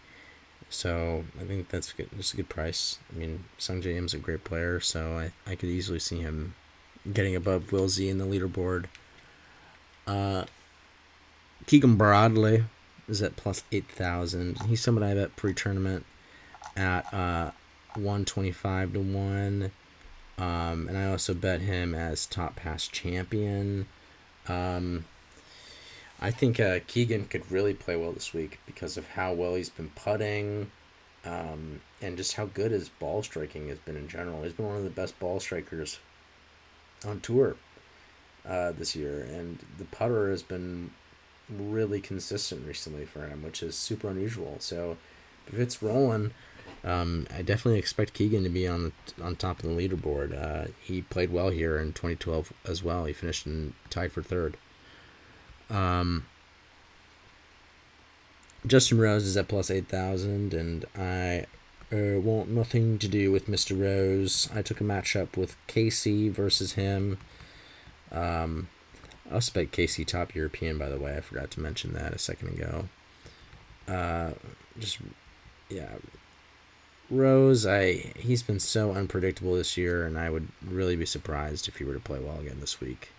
So I think that's good. That's a good price. I mean, Sung Jae Im's a great player, so I, I could easily see him getting above Will Z in the leaderboard. Uh, Keegan Bradley is at plus 8,000. He's someone I bet pre tournament at uh, 125 to 1. Um, and I also bet him as top pass champion. Um, I think uh, Keegan could really play well this week because of how well he's been putting, um, and just how good his ball striking has been in general. He's been one of the best ball strikers on tour uh, this year, and the putter has been really consistent recently for him, which is super unusual. So if it's rolling, um, I definitely expect Keegan to be on the, on top of the leaderboard. Uh, he played well here in 2012 as well. He finished in tied for third. Um, Justin Rose is at plus 8,000, and I uh, want nothing to do with Mr. Rose. I took a matchup with Casey versus him. Um, I also bet Casey top European, by the way. I forgot to mention that a second ago. Uh, just, yeah. Rose, I he's been so unpredictable this year, and I would really be surprised if he were to play well again this week.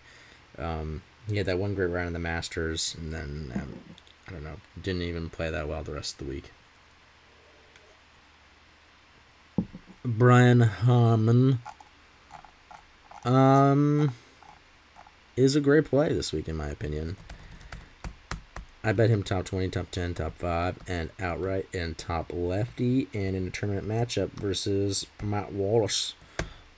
Um, he had that one great round in the Masters, and then um, I don't know, didn't even play that well the rest of the week. Brian Harman um, is a great play this week in my opinion. I bet him top 20, top 10, top 5, and outright and top lefty, and in a tournament matchup versus Matt Wallace.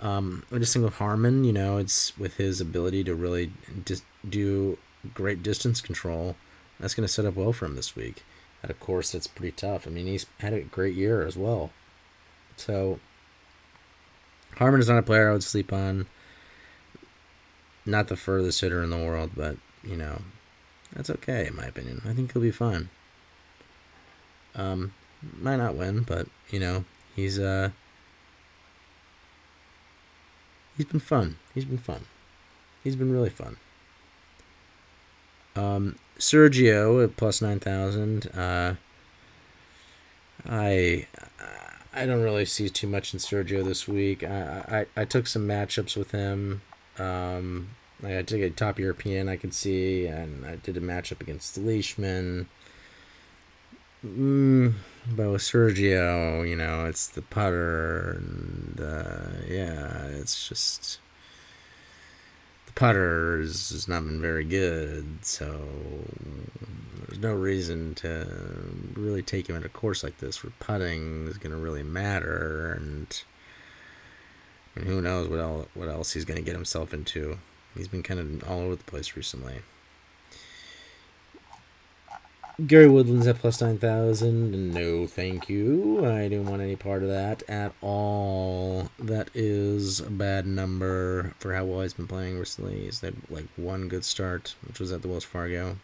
Um, I just think of Harman, you know, it's with his ability to really dis- do great distance control. That's going to set up well for him this week at a course that's pretty tough. I mean, he's had a great year as well. So, Harman is not a player I would sleep on. Not the furthest hitter in the world, but, you know, that's okay in my opinion. I think he'll be fine. Um, might not win, but, you know, he's, uh, he's been fun. He's been fun. He's been really fun. Um, Sergio at plus nine thousand. Uh, I I don't really see too much in Sergio this week. I I, I took some matchups with him. Um, I took a top European I could see, and I did a matchup against the Leishman. Mm, but with Sergio, you know, it's the putter, and uh, yeah, it's just the putter has, not been very good, so there's no reason to really take him at a course like this where putting is going to really matter, and, who knows what else, what else he's going to get himself into. He's been kind of all over the place recently. Gary Woodland's at plus 9,000. No, thank you. I didn't want any part of that at all. That is a bad number for how well he's been playing recently. He's had like one good start, which was at the Wells Fargo.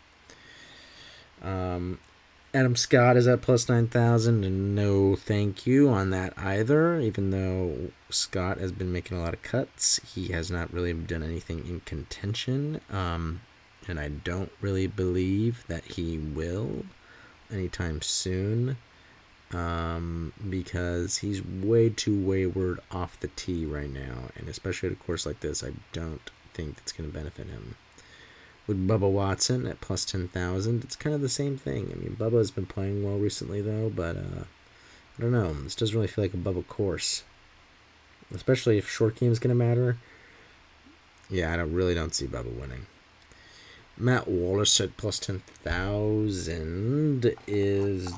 Um, Adam Scott is at plus 9,000. And no, thank you on that either. Even though Scott has been making a lot of cuts, he has not really done anything in contention. Um, and I don't really believe that he will anytime soon um, because he's way too wayward off the tee right now, and especially at a course like this, I don't think it's going to benefit him. With Bubba Watson at plus 10,000, it's kind of the same thing. I mean, Bubba has been playing well recently, though, but uh, I don't know. This doesn't really feel like a Bubba course, especially if short game is going to matter. Yeah, I don't really don't see Bubba winning. Matt Wallace at plus ten thousand is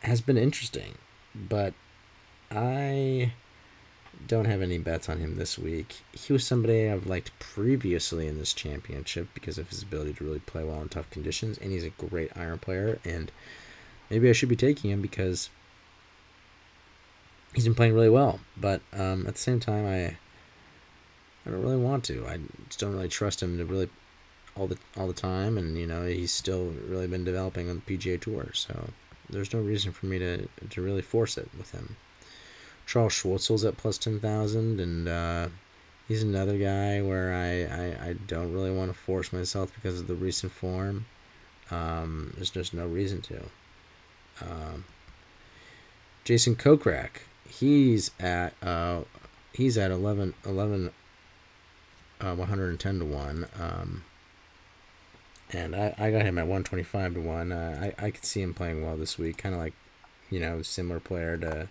has been interesting, but I don't have any bets on him this week. He was somebody I've liked previously in this championship because of his ability to really play well in tough conditions, and he's a great iron player. And maybe I should be taking him because he's been playing really well. But um, at the same time, I I don't really want to. I just don't really trust him to really all the all the time, and you know he's still really been developing on the PGA Tour. So there's no reason for me to to really force it with him. Charles Schwartzel's at plus ten thousand, and uh, he's another guy where I, I, I don't really want to force myself because of the recent form. Um, there's just no reason to. Um, Jason Kokrak, he's at uh, he's at 11, 11 uh, 110 to 1. Um, and I, I got him at 125 to 1. Uh, I, I could see him playing well this week, kind of like, you know, similar player to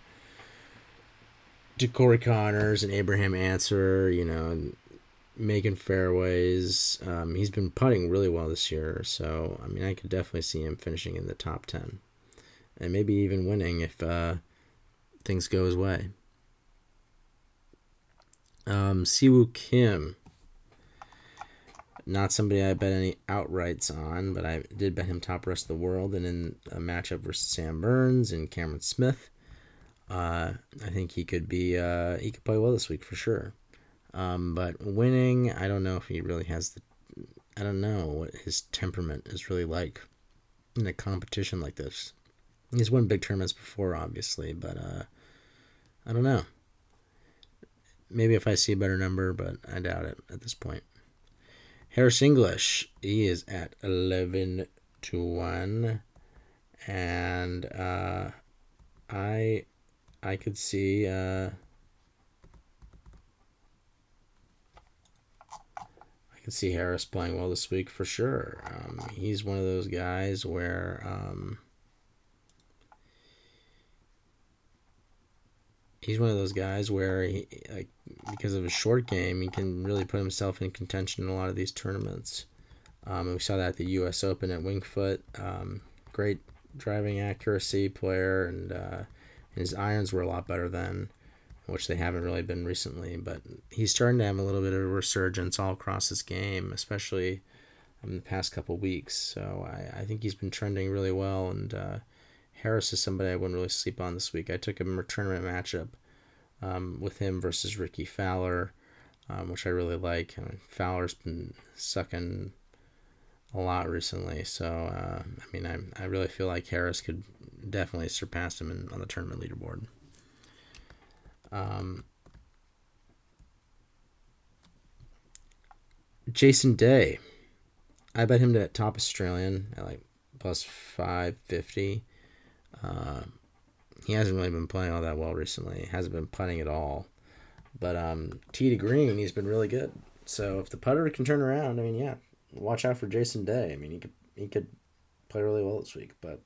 to Corey Conners and Abraham Ancer, you know, making fairways. Um, he's been putting really well this year, so I mean, I could definitely see him finishing in the top 10 and maybe even winning if uh, things go his way. Um, Siwoo Kim not somebody I bet any outrights on, but I did bet him top rest of the world, and in a matchup versus Sam Burns and Cameron Smith, uh, I think he could be uh, he could play well this week for sure. Um, but winning, I don't know if he really has the. I don't know what his temperament is really like in a competition like this. He's won big tournaments before, obviously, but uh, I don't know. Maybe if I see a better number, but I doubt it at this point. Harris English, he is at 11 to 1. And uh, I I could see uh, I could see Harris playing well this week for sure. Um, he's one of those guys where um, he's one of those guys where he like because of his short game, he can really put himself in contention in a lot of these tournaments. Um, we saw that at the U.S. Open at Winged Foot. Um, great driving accuracy player, and uh, his irons were a lot better then, which they haven't really been recently. But he's starting to have a little bit of a resurgence all across his game, especially in the past couple weeks. So I, I think he's been trending really well, and uh, Harris is somebody I wouldn't really sleep on this week. I took him a tournament matchup um, with him versus Rickie Fowler, um, which I really like. I mean, Fowler's been sucking a lot recently, so uh, I mean, I, I really feel like Harris could definitely surpass him in, on the tournament leaderboard. Um, Jason Day I bet him to top Australian at like plus 550. Uh, he hasn't really been playing all that well recently. Hasn't been putting at all. But um, T to green, he's been really good. So if the putter can turn around, I mean, yeah, watch out for Jason Day. I mean, he could he could play really well this week. But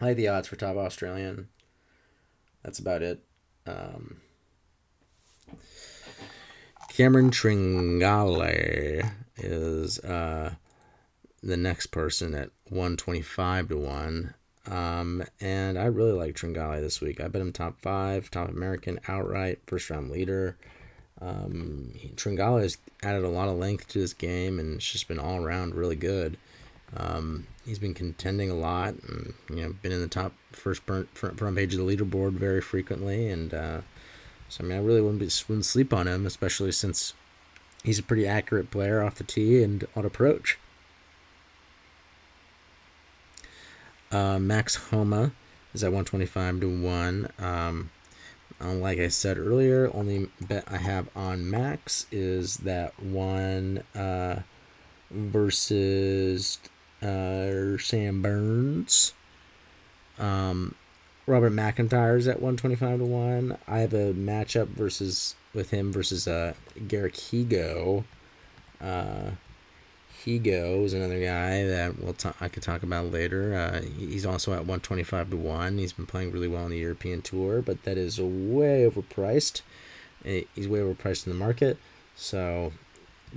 I like the odds for top Australian. That's about it. Um, Cameron Tringale is uh, the next person at 125 to 1. Um, and I really like Tringale this week. I bet him top five, top American outright, first round leader. Um, has added a lot of length to this game and it's just been all around really good. Um, he's been contending a lot and, you know, been in the top first front, front page of the leaderboard very frequently. And, uh, so, I mean, I really wouldn't, be, wouldn't sleep on him, especially since he's a pretty accurate player off the tee and on approach. Uh, Max Homa is at 125 to 1. Um, uh, like I said earlier, only bet I have on Max is that one uh, versus uh, Sam Burns. Um, Robert McIntyre is at 125 to 1. I have a matchup versus with him versus uh, Garrick Higgo. Uh, Higgo is another guy that we'll I could talk about later. Uh, he's also at 125 to 1. He's been playing really well on the European Tour, but that is way overpriced. Uh, he's way overpriced in the market. So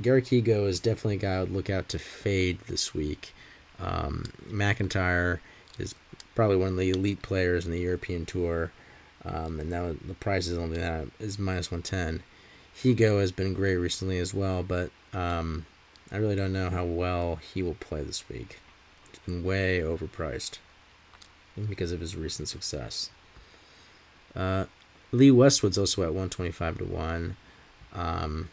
Garrick Higgo is definitely a guy I would look out to fade this week. Um, McIntyre is probably one of the elite players in the European Tour, um, and now the price is only that is minus 110. Higgo has been great recently as well, but um, I really don't know how well he will play this week. He's been way overpriced because of his recent success. Uh, Lee Westwood's also at 125 to 1. Um,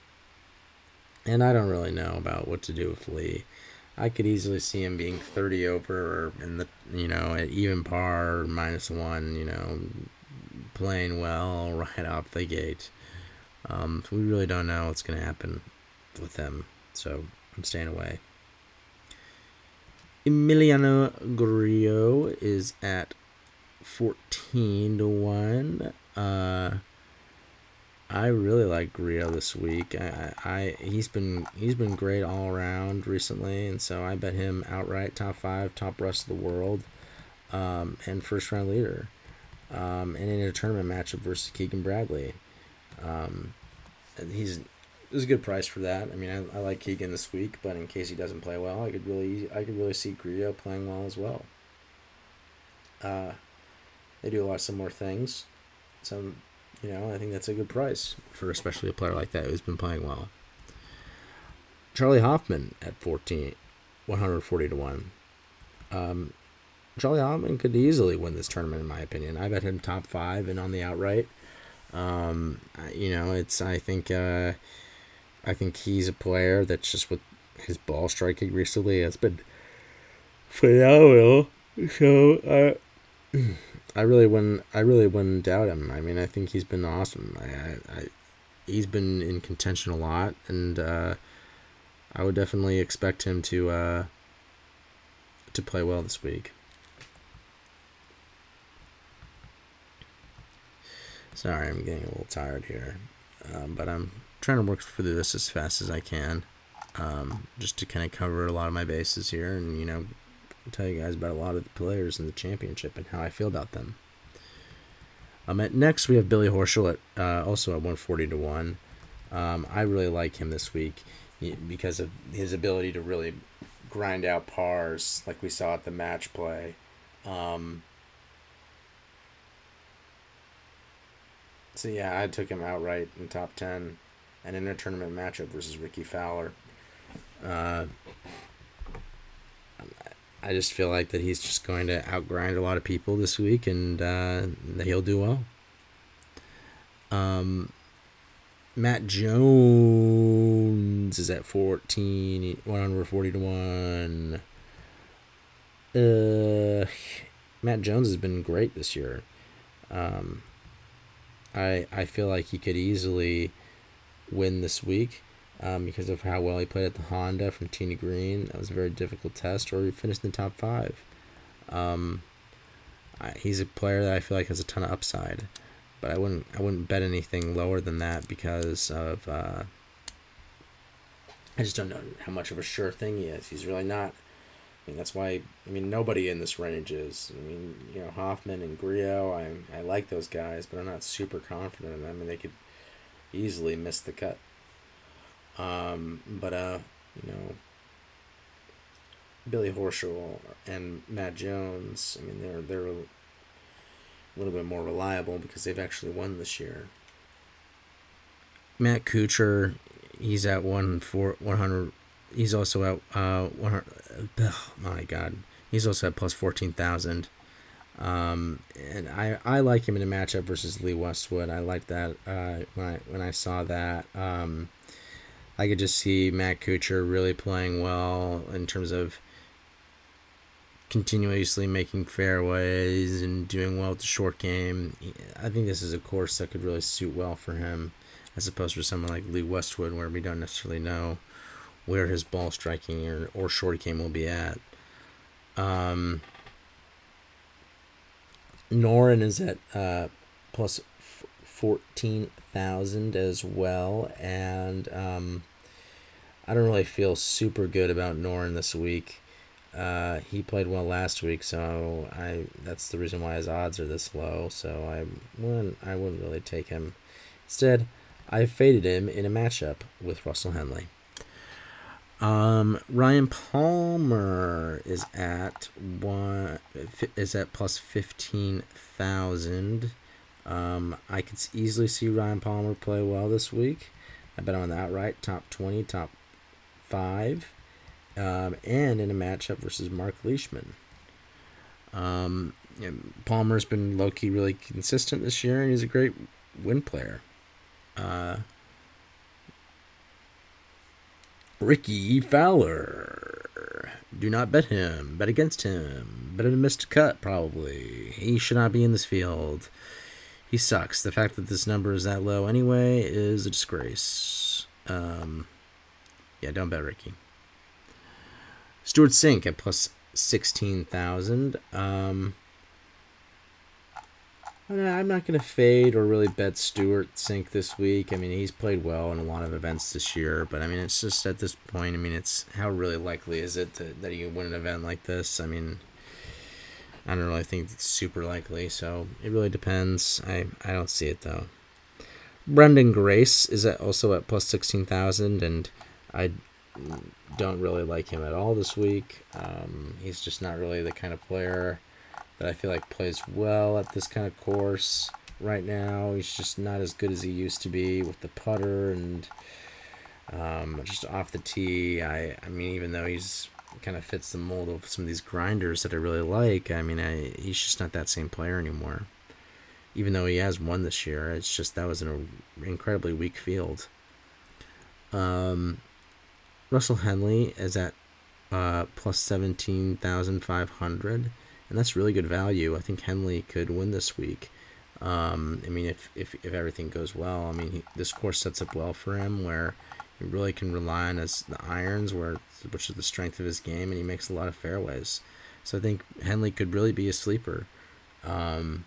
and I don't really know about what to do with Lee. I could easily see him being 30 over or in the, you know, at even par minus one, you know, playing well right out the gate. Um, we really don't know what's going to happen with him. So I'm staying away. Emiliano Grillo is at 14 to 1. Uh, I really like Grillo this week. I, I he's been he's been great all around recently, and so I bet him outright top five, top rest of the world, um, and first round leader, um, and in a tournament matchup versus Keegan Bradley. Um, he's there's a good price for that. I mean, I, I like Keegan this week, but in case he doesn't play well, I could really I could really see Grillo playing well as well. Uh, they do a lot of similar things. Some, you know, I think that's a good price for especially a player like that who's been playing well. Charley Hoffman at 14, 140 to 1. Um, Charley Hoffman could easily win this tournament, in my opinion. I bet him top five and on the outright. Um, you know, it's, I think, uh, I think he's a player that's just with his ball striking recently has been phenomenal. So uh, I really wouldn't I really wouldn't doubt him. I mean, I think he's been awesome. I, I, I he's been in contention a lot, and uh, I would definitely expect him to uh, to play well this week. Sorry, I'm getting a little tired here, um, but I'm trying to work through this as fast as I can, um, just to kind of cover a lot of my bases here, and you know, tell you guys about a lot of the players in the championship and how I feel about them. Um, at next we have Billy Horschel at uh, also at 140 to one. Um, I really like him this week because of his ability to really grind out pars like we saw at the match play. Um, so yeah, I took him outright in top ten an inter-tournament matchup versus Rickie Fowler. Uh, I just feel like that he's just going to outgrind a lot of people this week, and uh, he'll do well. Um, Matt Jones is at 14, 140 to 1. Uh, Matt Jones has been great this year. Um, I I feel like he could easily win this week. um, because of how well he played at the Honda from Tina Green. That was a very difficult test, or he finished in the top five. Um, I, he's a player that I feel like has a ton of upside, but I wouldn't I wouldn't bet anything lower than that because of uh, I just don't know how much of a sure thing he is. He's really not. I mean, that's why. I mean, nobody in this range is. I mean, you know, Hoffman and Grillo. I I like those guys, but I'm not super confident in them. I mean, they could easily miss the cut. Um, but uh, you know, Billy Horschel and Matt Jones. I mean, they're they're a little bit more reliable because they've actually won this year. Matt Kuchar, he's at one four one hundred. He's also at uh one hundred. Oh my God, he's also at plus fourteen thousand. Um, and I, I like him in a matchup versus Lee Westwood. I like that uh, when I when I saw that. Um, I could just see Matt Kuchar really playing well in terms of continuously making fairways and doing well with the short game. I think this is a course that could really suit well for him, as opposed to someone like Lee Westwood, where we don't necessarily know where his ball striking or, or short game will be at. Um, Noren is at uh, plus 14,000 as well. And um, I don't really feel super good about Noren this week. Uh, he played well last week, so I that's the reason why his odds are this low. So I wouldn't I wouldn't really take him. Instead, I faded him in a matchup with Russell Henley. Um, Ryan Palmer is at one is at plus fifteen thousand. Um, I could easily see Ryan Palmer play well this week. I bet on that right top twenty, top five, um, and in a matchup versus Marc Leishman. Um, Palmer's been low key really consistent this year, and he's a great win player. Uh, Rickie Fowler. Do not bet him. Bet against him. Bet a missed cut, probably. He should not be in this field. He sucks. The fact that this number is that low anyway is a disgrace. Um, yeah, don't bet Rickie. Stewart Cink at plus 16,000. Um, I'm not going to fade or really bet Stewart Cink this week. I mean, he's played well in a lot of events this year, but I mean, it's just at this point, I mean, it's how really likely is it to, that he win an event like this? I mean, I don't really think it's super likely, so it really depends. I, I don't see it though. Branden Grace is at also at plus 16,000, and I don't really like him at all this week. Um, he's just not really the kind of player that I feel like plays well at this kind of course right now. He's just not as good as he used to be with the putter and um, just off the tee. I I mean, even though he's kind of fits the mold of some of these grinders that I really like. I mean, I he's just not that same player anymore. Even though he has won this year, it's just that was an incredibly weak field. Um, Russell Henley is at uh, plus seventeen thousand five hundred and that's really good value. I think Henley could win this week. Um, I mean, if, if, if everything goes well, I mean, he, this course sets up well for him where he really can rely on his the irons, where which is the strength of his game, and he makes a lot of fairways. So I think Henley could really be a sleeper. Um,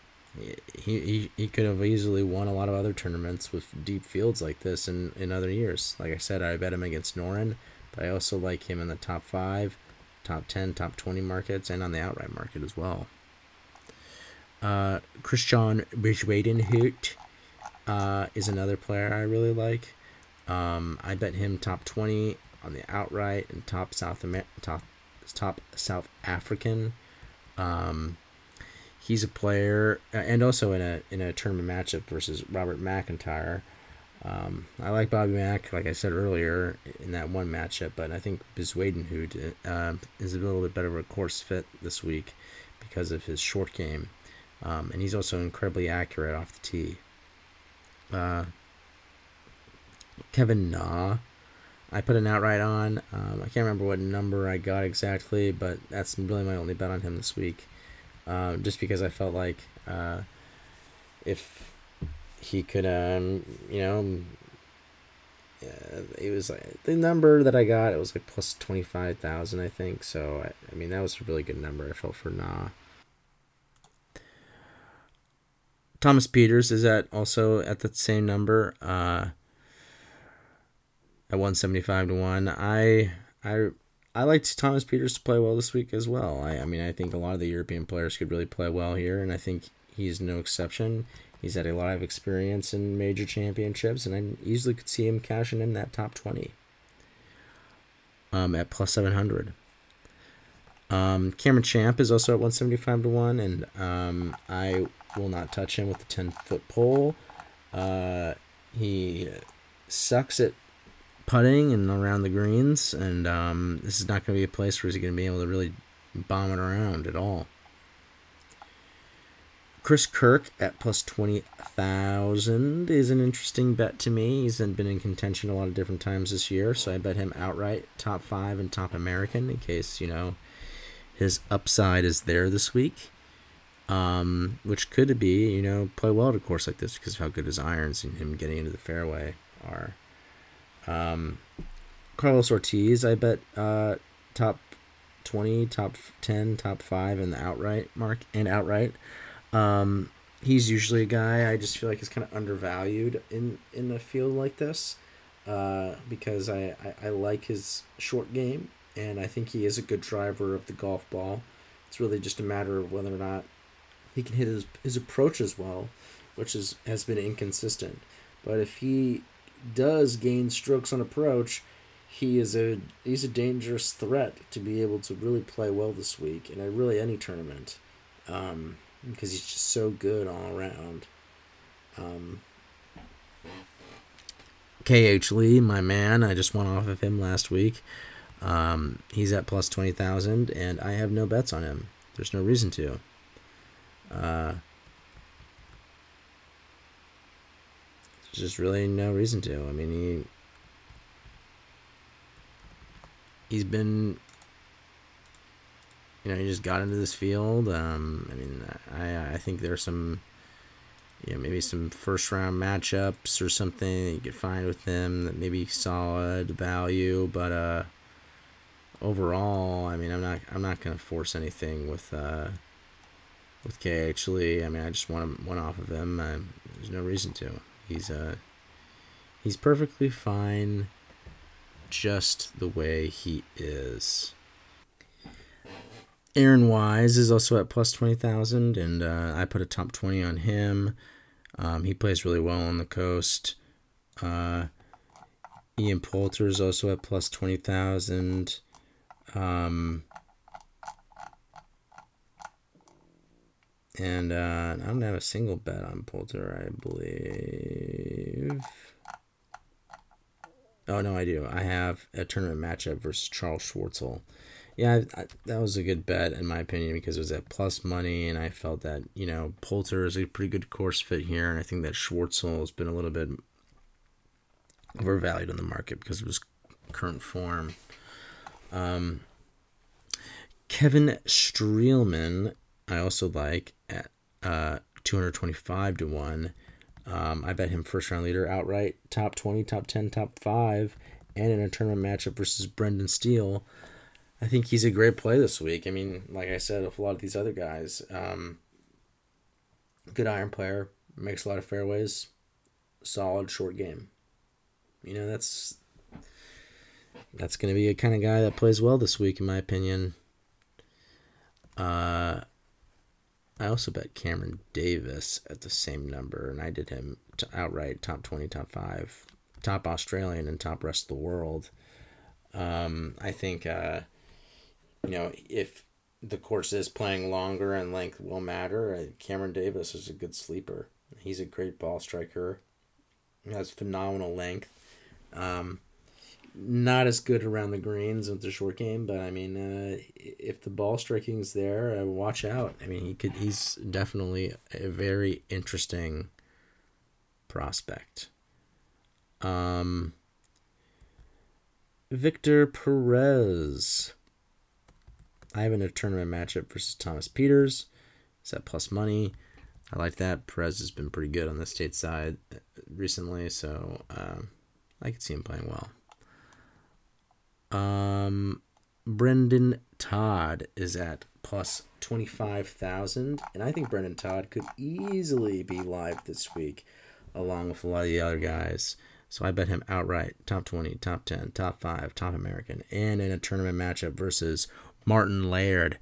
he, he, he could have easily won a lot of other tournaments with deep fields like this in, in other years. Like I said, I bet him against Noren, but I also like him in the top five top 10, top 20 markets, and on the outright market as well. Uh, Christian Bezuidenhout uh, is another player I really like. Um, I bet him top 20 on the outright and top South Amer- top top South African. Um, he's a player, uh, and also in a in a tournament matchup versus Robert McIntyre. Um, I like Bobby Mack, like I said earlier, in that one matchup, but I think Bezuidenhout uh, is a little bit better of a course fit this week because of his short game. Um, and he's also incredibly accurate off the tee. Uh, Kevin Na, I put an outright on. Um, I can't remember what number I got exactly, but that's really my only bet on him this week. Uh, just because I felt like uh, if he could, um, you know, yeah, it was like the number that I got. It was like plus twenty five thousand, I think. So I, I mean, that was a really good number. I felt for Na. Thomas Pieters is at also at the same number. Uh, at one seventy five to one. I I I liked Thomas Pieters to play well this week as well. I, I mean, I think a lot of the European players could really play well here, and I think he's no exception. He's had a lot of experience in major championships, and I easily could see him cashing in that top 20 um, at plus 700. Um, Cameron Champ is also at 175 to 1, and um, I will not touch him with the 10 foot pole. Uh, he sucks at putting and around the greens, and um, this is not going to be a place where he's going to be able to really bomb it around at all. Chris Kirk at plus 20,000 is an interesting bet to me. He's been in contention a lot of different times this year, so I bet him outright top five and top American in case, you know, his upside is there this week. Um, which could be, you know, play well at a course like this because of how good his irons and him getting into the fairway are. Um, Carlos Ortiz, I bet uh, top 20, top 10, top 5 in the outright mark and outright. Um, he's usually a guy I just feel like is kind of undervalued in in a field like this uh, because I, I, I like his short game and I think he is a good driver of the golf ball. It's really just a matter of whether or not he can hit his, his approach as well, which is has been inconsistent. But if he does gain strokes on approach, he is a he's a dangerous threat to be able to really play well this week and a really any tournament. Um, because he's just so good all around. Um, KH Lee, my man, I just went off of him last week. Um, he's at plus 20,000, and I have no bets on him. There's no reason to. Uh, there's just really no reason to. I mean, he. He's been you know, he just got into this field. Um, I mean, I I think there's some, you know, maybe some first round matchups or something you could find with him that maybe solid value, but uh, overall, I mean, I'm not I'm not gonna force anything with uh, with KH Lee. I mean, I just want one off of him. I, there's no reason to. He's uh, he's perfectly fine, just the way he is. Aaron Wise is also at plus 20,000, and uh, I put a top 20 on him. Um, he plays really well on the coast. Uh, Ian Poulter is also at plus 20,000. Um, and uh, I don't have a single bet on Poulter, I believe. Oh, no, I do. I have a tournament matchup versus Charles Schwartzel yeah, I, I, that was a good bet in my opinion because it was at plus money, and I felt that you know Poulter is a pretty good course fit here, and I think that Schwartzel has been a little bit overvalued in the market because of his current form. Um, Kevin Streelman, I also like at uh, 225 to 1. Um, I bet him first round leader outright, top 20, top 10, top 5, and in a tournament matchup versus Brendan Steele. I think he's a great play this week. I mean, like I said, with a lot of these other guys, um, good iron player, makes a lot of fairways, solid short game. You know, that's that's going to be a kind of guy that plays well this week, in my opinion. Uh, I also bet Cameron Davis at the same number, and I did him to outright top 20, top 5, top Australian, and top rest of the world. Um, I think uh, you know, if the course is playing longer and length will matter, uh, Cameron Davis is a good sleeper. He's a great ball striker. He has phenomenal length. Um, not as good around the greens with the short game, but I mean, uh, if the ball striking's there, uh, watch out. I mean, he could. He's definitely a very interesting prospect. Um, Victor Perez. I have in a tournament matchup versus Thomas Pieters. Is that plus money? I like that. Perez has been pretty good on the state side uh, recently, so um, I could see him playing well. Um, Brendon Todd is at plus 25,000. And I think Brendon Todd could easily be live this week, along with a lot of the other guys. So I bet him outright top 20, top 10, top 5, top American, and in a tournament matchup versus Martin Laird.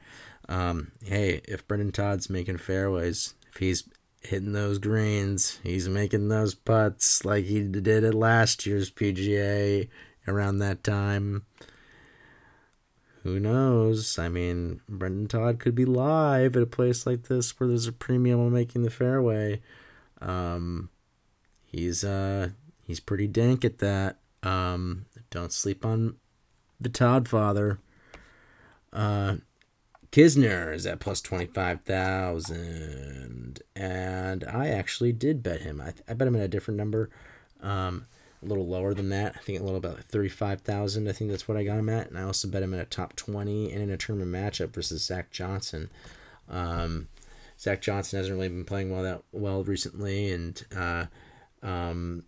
Um, hey, if Brendon Todd's making fairways, if he's hitting those greens, he's making those putts like he did at last year's PGA around that time. Who knows? I mean, Brendan Todd could be live at a place like this where there's a premium on making the fairway. Um, he's uh he's pretty dank at that. Um, don't sleep on the Todd father. Uh, Kisner is at plus 25,000. And I actually did bet him. I, I bet him at a different number. Um, a little lower than that. I think a little about 35,000. I think that's what I got him at. And I also bet him at a top 20 and in a tournament matchup versus Zach Johnson. Um, Zach Johnson hasn't really been playing well that well recently. And uh, um,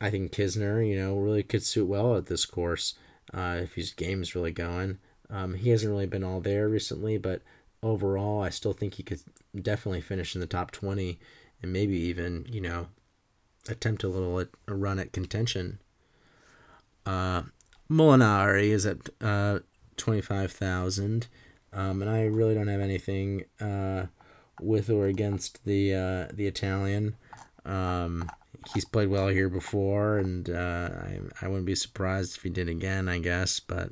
I think Kisner, you know, really could suit well at this course uh, if his game is really going. Um, he hasn't really been all there recently, but overall, I still think he could definitely finish in the top 20 and maybe even, you know, attempt a little at, a run at contention. Uh, Molinari is at uh, 25,000. Um, and I really don't have anything uh, with or against the uh, the Italian. Um, he's played well here before, and uh, I, I wouldn't be surprised if he did again, I guess. But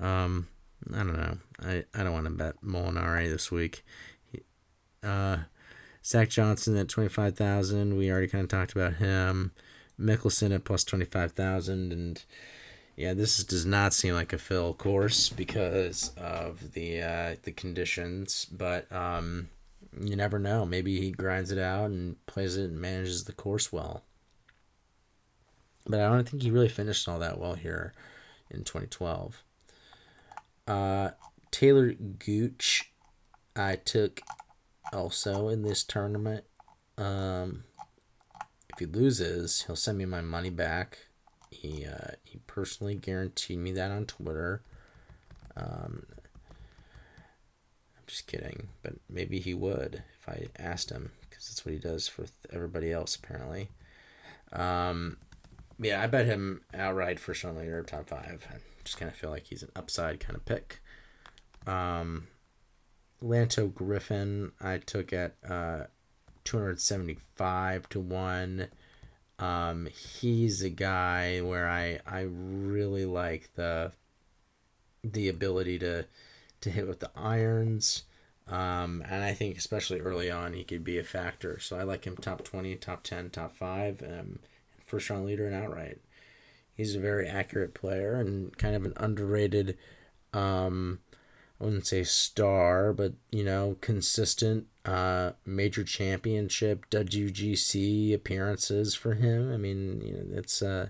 um, I don't know. I, I don't want to bet Molinari this week. He, uh, Zach Johnson at 25,000. We already kind of talked about him. Mickelson at plus 25,000. And yeah, this does not seem like a Phil course because of the uh, the conditions. But um, you never know. Maybe he grinds it out and plays it and manages the course well. But I don't think he really finished all that well here in 2012. Uh, Talor Gooch, I took also in this tournament. Um, if he loses, he'll send me my money back. He uh, he personally guaranteed me that on Twitter. Um, I'm just kidding, but maybe he would if I asked him because that's what he does for everybody else apparently. Um, yeah, I bet him outright for Sean Leader top five. Just kind of feel like he's an upside kind of pick. Um, Lanto Griffin, I took at uh, 275 to 1. Um, he's a guy where I, I really like the the ability to to hit with the irons. Um, and I think especially early on he could be a factor. So I like him top 20, top 10, top 5, um, first round leader and outright. He's a very accurate player and kind of an underrated um, I wouldn't say star, but you know, consistent uh, major championship WGC appearances for him. I mean, you know, it's uh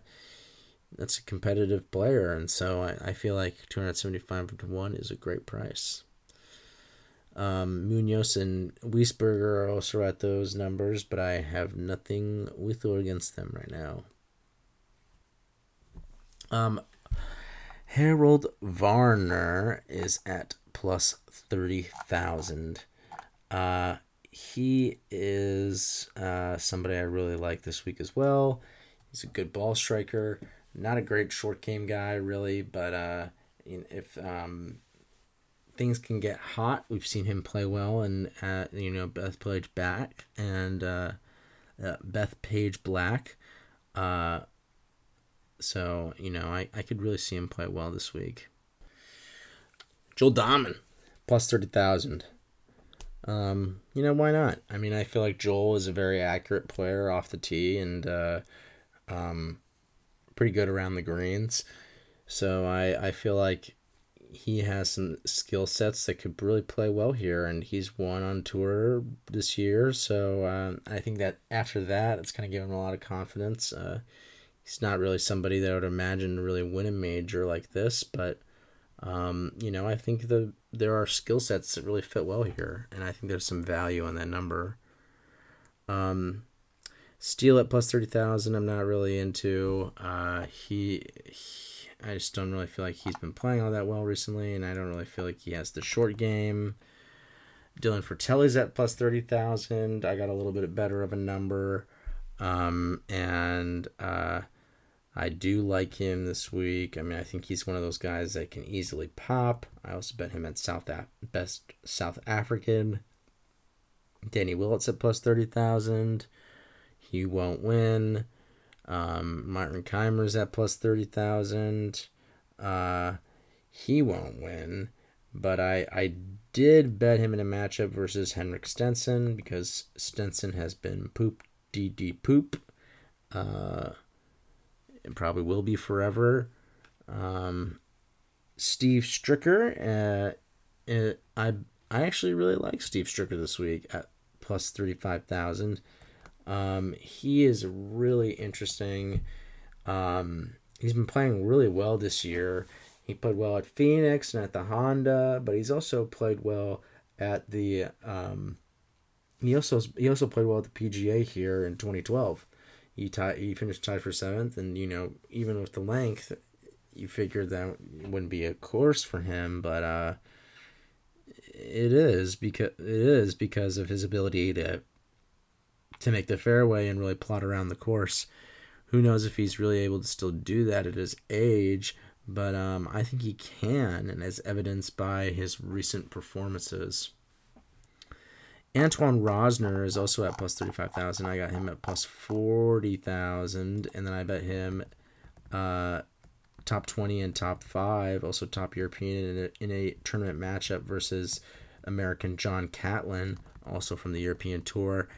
that's a competitive player, and so I, I feel like two hundred seventy five to one is a great price. Um, Munoz and Wiesberger are also at those numbers, but I have nothing with or against them right now. Um, Harold Varner is at plus 30,000. Uh, he is uh, somebody I really like this week as well. He's a good ball striker. Not a great short game guy, really, but uh, if um, things can get hot, we've seen him play well, and uh, you know Bethpage back and uh, uh, Bethpage Black. Uh, so you know I, I could really see him play well this week. Joel Dahmen, plus 30,000. Um, you know, why not? I mean, I feel like Joel is a very accurate player off the tee and uh, um, pretty good around the greens. So I, I feel like he has some skill sets that could really play well here, and he's won on tour this year. So um, I think that after that, it's kind of given him a lot of confidence. Uh, he's not really somebody that I would imagine to really win a major like this, but um, you know, I think the there are skill sets that really fit well here, and I think there's some value in that number. Um, Steele at plus 30,000, I'm not really into. Uh, he, he, I just don't really feel like he's been playing all that well recently, and I don't really feel like he has the short game. Dylan Frittelli's at plus 30,000. I got a little bit better of a number. Um, and uh, I do like him this week. I mean, I think he's one of those guys that can easily pop. I also bet him at South Af- best South African. Danny Willett's at plus 30,000. He won't win. Um, Martin Kaymer's at plus 30,000. Uh, he won't win. But I, I did bet him in a matchup versus Henrik Stenson because Stenson has been poop DD poop. Uh, it probably will be forever. Um, Steve Stricker, uh, uh, I I actually really like Steve Stricker this week at plus thirty five thousand. Um, he is really interesting. Um, he's been playing really well this year. He played well at Phoenix and at the Honda, but he's also played well at the. Um, he also he also played well at the PGA here in 2012. He tied, he finished tied for seventh, and you know even with the length, you figured that wouldn't be a course for him, but uh, it is because it is because of his ability to to make the fairway and really plot around the course. Who knows if he's really able to still do that at his age? But um, I think he can, and as evidenced by his recent performances. Antoine Rozner is also at plus 35,000. I got him at plus 40,000. And then I bet him uh, top 20 and top 5, also top European in a, in a tournament matchup versus American John Catlin, also from the European Tour.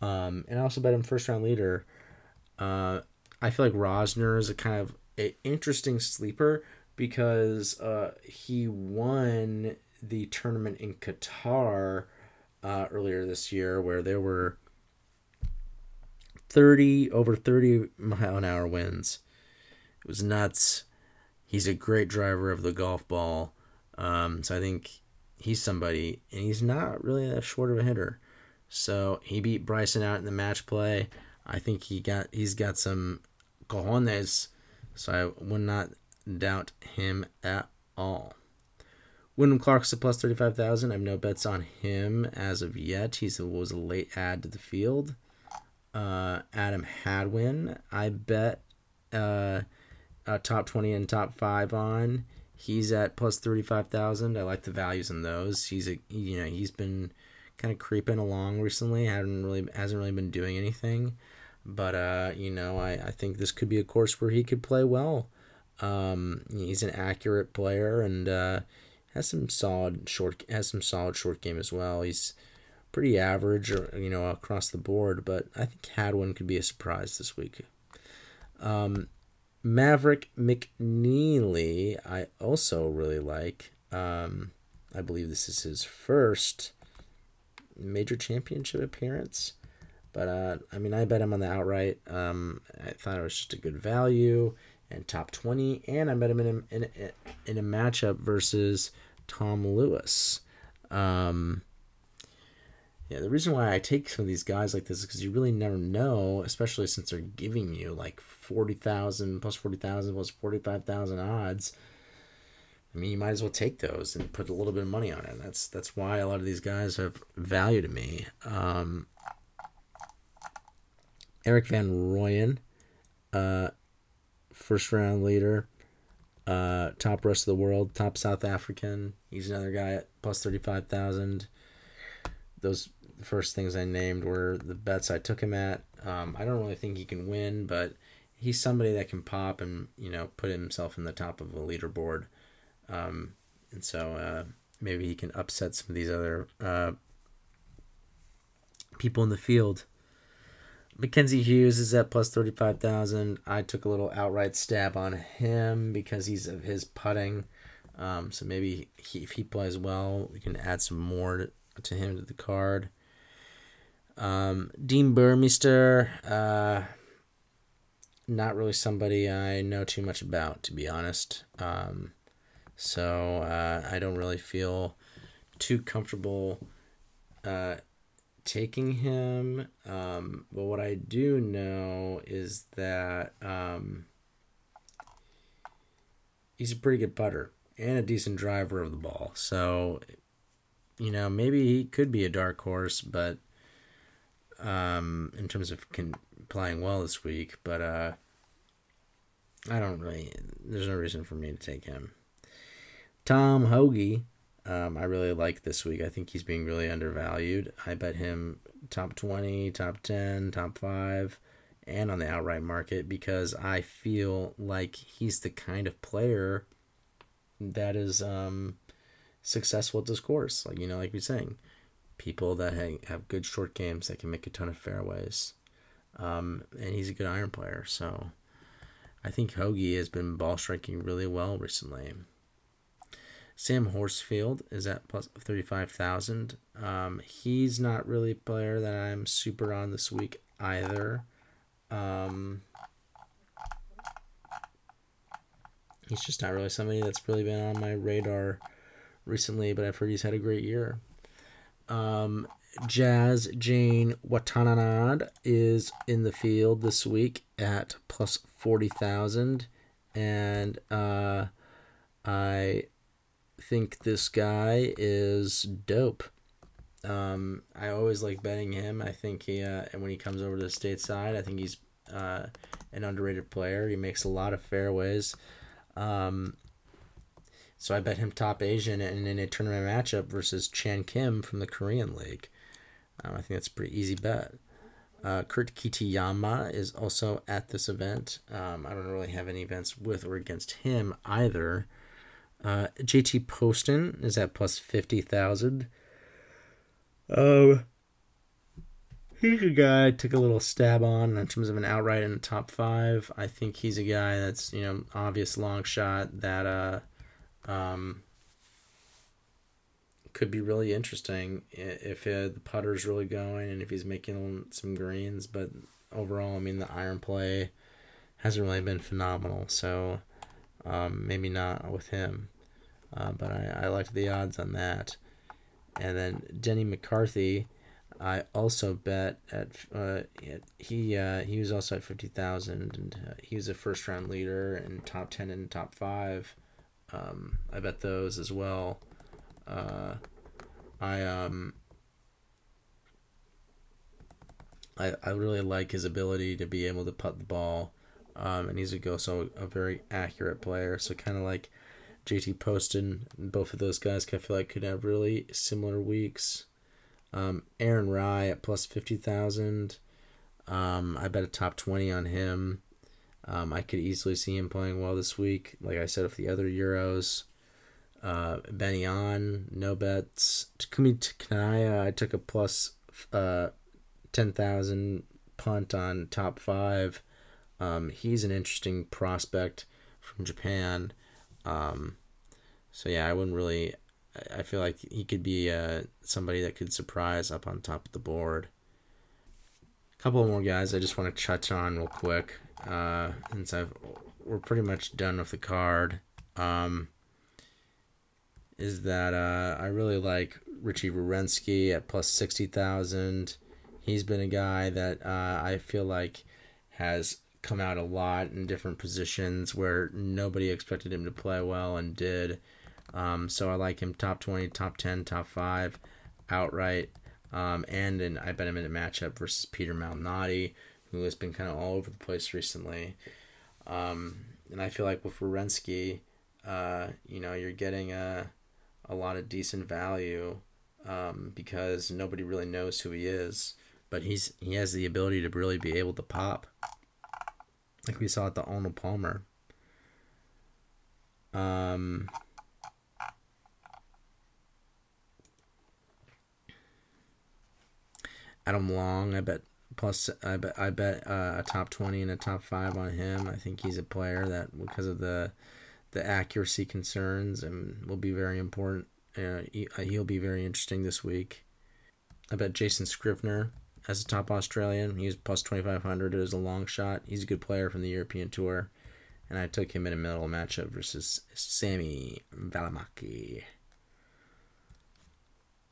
Um, and I also bet him first round leader. Uh, I feel like Rosner is a kind of a interesting sleeper because uh, he won the tournament in Qatar uh, earlier this year where there were 30 over 30 mile an hour winds. It was nuts. He's a great driver of the golf ball. Um, so I think he's somebody, and he's not really that short of a hitter. So he beat Bryson out in the match play. I think he got he's got some cojones. So I would not doubt him at all. Wyndham Clark's a plus 35,000. I have no bets on him as of yet. He was a late add to the field. Uh, Adam Hadwin, I bet uh, top 20 and top 5 on. He's at plus 35,000. I like the values in those. He's a you know, he's been kind of creeping along recently. Hasn't really hasn't really been doing anything. But uh, you know, I, I think this could be a course where he could play well. Um, he's an accurate player and uh, has some solid short has some solid short game as well. He's pretty average, or you know, across the board. But I think Hadwin could be a surprise this week. Um, Maverick McNealy, I also really like. Um, I believe this is his first major championship appearance. But uh, I mean, I bet him on the outright. Um, I thought it was just a good value and top twenty, and I met him in a, in a, in a matchup versus Tom Lewis. Um, yeah, the reason why I take some of these guys like this is because you really never know, especially since they're giving you like forty thousand plus forty thousand plus forty five thousand odds. I mean, you might as well take those and put a little bit of money on it. That's that's why a lot of these guys have value to me. Um, Erik van Rooyen, uh, first round leader, uh, top rest of the world, top South African. He's another guy at plus thirty five thousand. Those first things I named were the bets I took him at. Um, I don't really think he can win, but he's somebody that can pop and you know put himself in the top of a leaderboard. Um, and so uh, maybe he can upset some of these other uh, people in the field. Mackenzie Hughes is at plus 35,000. I took a little outright stab on him because he's of his putting. Um, so maybe he, if he plays well, we can add some more to, to him to the card. Um, Dean Burmester, uh, not really somebody I know too much about, to be honest. Um, so uh, I don't really feel too comfortable uh, taking him. Um, but what I do know is that um, he's a pretty good putter and a decent driver of the ball. So, you know, maybe he could be a dark horse, but um, in terms of con- playing well this week. But uh, I don't really. There's no reason for me to take him. Tom Hoge, um, I really like this week. I think he's being really undervalued. I bet him top 20, top 10, top 5, and on the outright market because I feel like he's the kind of player that is um, successful at this course. Like, you know, like you're saying, people that have good short games that can make a ton of fairways. Um, and he's a good iron player. So I think Hoge has been ball striking really well recently. Sam Horsfield is at plus 35,000. Um, he's not really a player that I'm super on this week either. Um, he's just not really somebody that's really been on my radar recently, but I've heard he's had a great year. Um, Jazz Jane Watananad is in the field this week at plus 40,000. And uh, I think this guy is dope. Um, I always like betting him. I think he, uh, and when he comes over to the stateside, I think he's uh, an underrated player. He makes a lot of fairways. Um, so I bet him top Asian and in a tournament matchup versus Chan Kim from the Korean League. Um, I think that's a pretty easy bet. Uh, Kurt Kitayama is also at this event. Um, I don't really have any events with or against him either. Uh, JT Poston is at plus 50,000. Um, he's a guy I took a little stab on in terms of an outright in the top five. I think he's a guy that's, you know, obvious long shot that uh, um, could be really interesting if uh, the putter's really going and if he's making some greens. But overall, I mean, the iron play hasn't really been phenomenal. So um, maybe not with him. Uh, but I, I liked the odds on that. And then Denny McCarthy, I also bet at uh, he uh, he was also at fifty thousand, and uh, he was a first round leader and top ten and top five. Um, I bet those as well. Uh, I um. I, I really like his ability to be able to put the ball, um, and he's a go so a very accurate player. So kind of like JT Poston, both of those guys I feel like could have really similar weeks. Um, Aaron Rai at plus fifty thousand. Um, I bet a top twenty on him. Um, I could easily see him playing well this week. Like I said, with the other Euros, uh, Benny on no bets. Takumi Kanaya, I took a plus uh, ten thousand punt on top five. Um, he's an interesting prospect from Japan. Um, so yeah, I wouldn't really. I feel like he could be uh, somebody that could surprise up on top of the board. A couple more guys I just want to touch on real quick, uh, since I've we're pretty much done with the card. Um, is that uh, I really like Richie Werenski at plus sixty thousand. He's been a guy that uh, I feel like has come out a lot in different positions where nobody expected him to play well and did. Um, so I like him top 20, top 10, top 5 outright. Um, and I bet him in a matchup versus Peter Malnati, who has been kind of all over the place recently. Um, and I feel like with Werenski, uh, you know, you're getting a, a lot of decent value um, because nobody really knows who he is. But he's he has the ability to really be able to pop, like we saw at the Arnold Palmer. Um, Adam Long, I bet plus I bet I bet uh, a top twenty and a top five on him. I think he's a player that because of the the accuracy concerns and will be very important. Uh, he, uh, he'll be very interesting this week. I bet Jason Scrivener as a top Australian. He's plus twenty five hundred as a long shot. He's a good player from the European Tour, and I took him in a middle matchup versus Sami Välimäki.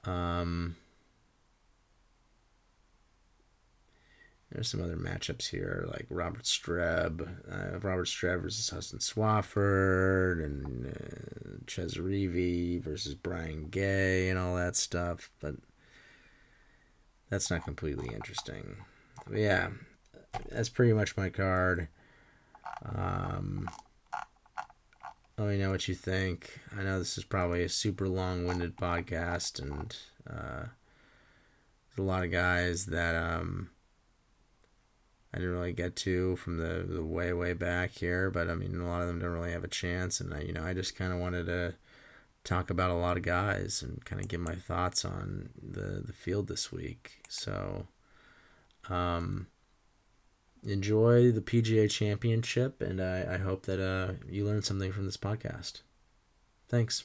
Um, there's some other matchups here like Robert Streb, uh, Robert Streb versus Hudson Swafford, and uh, versus Brian Gay, and all that stuff. But that's not completely interesting. But yeah, that's pretty much my card. Um, let me know what you think. I know this is probably a super long-winded podcast, and uh, there's a lot of guys that um, I didn't really get to from the, the way way back here, but I mean a lot of them don't really have a chance, and I you know I just kind of wanted to talk about a lot of guys and kind of give my thoughts on the the field this week. So, um, enjoy the PGA Championship, and I, I hope that uh, you learned something from this podcast. Thanks.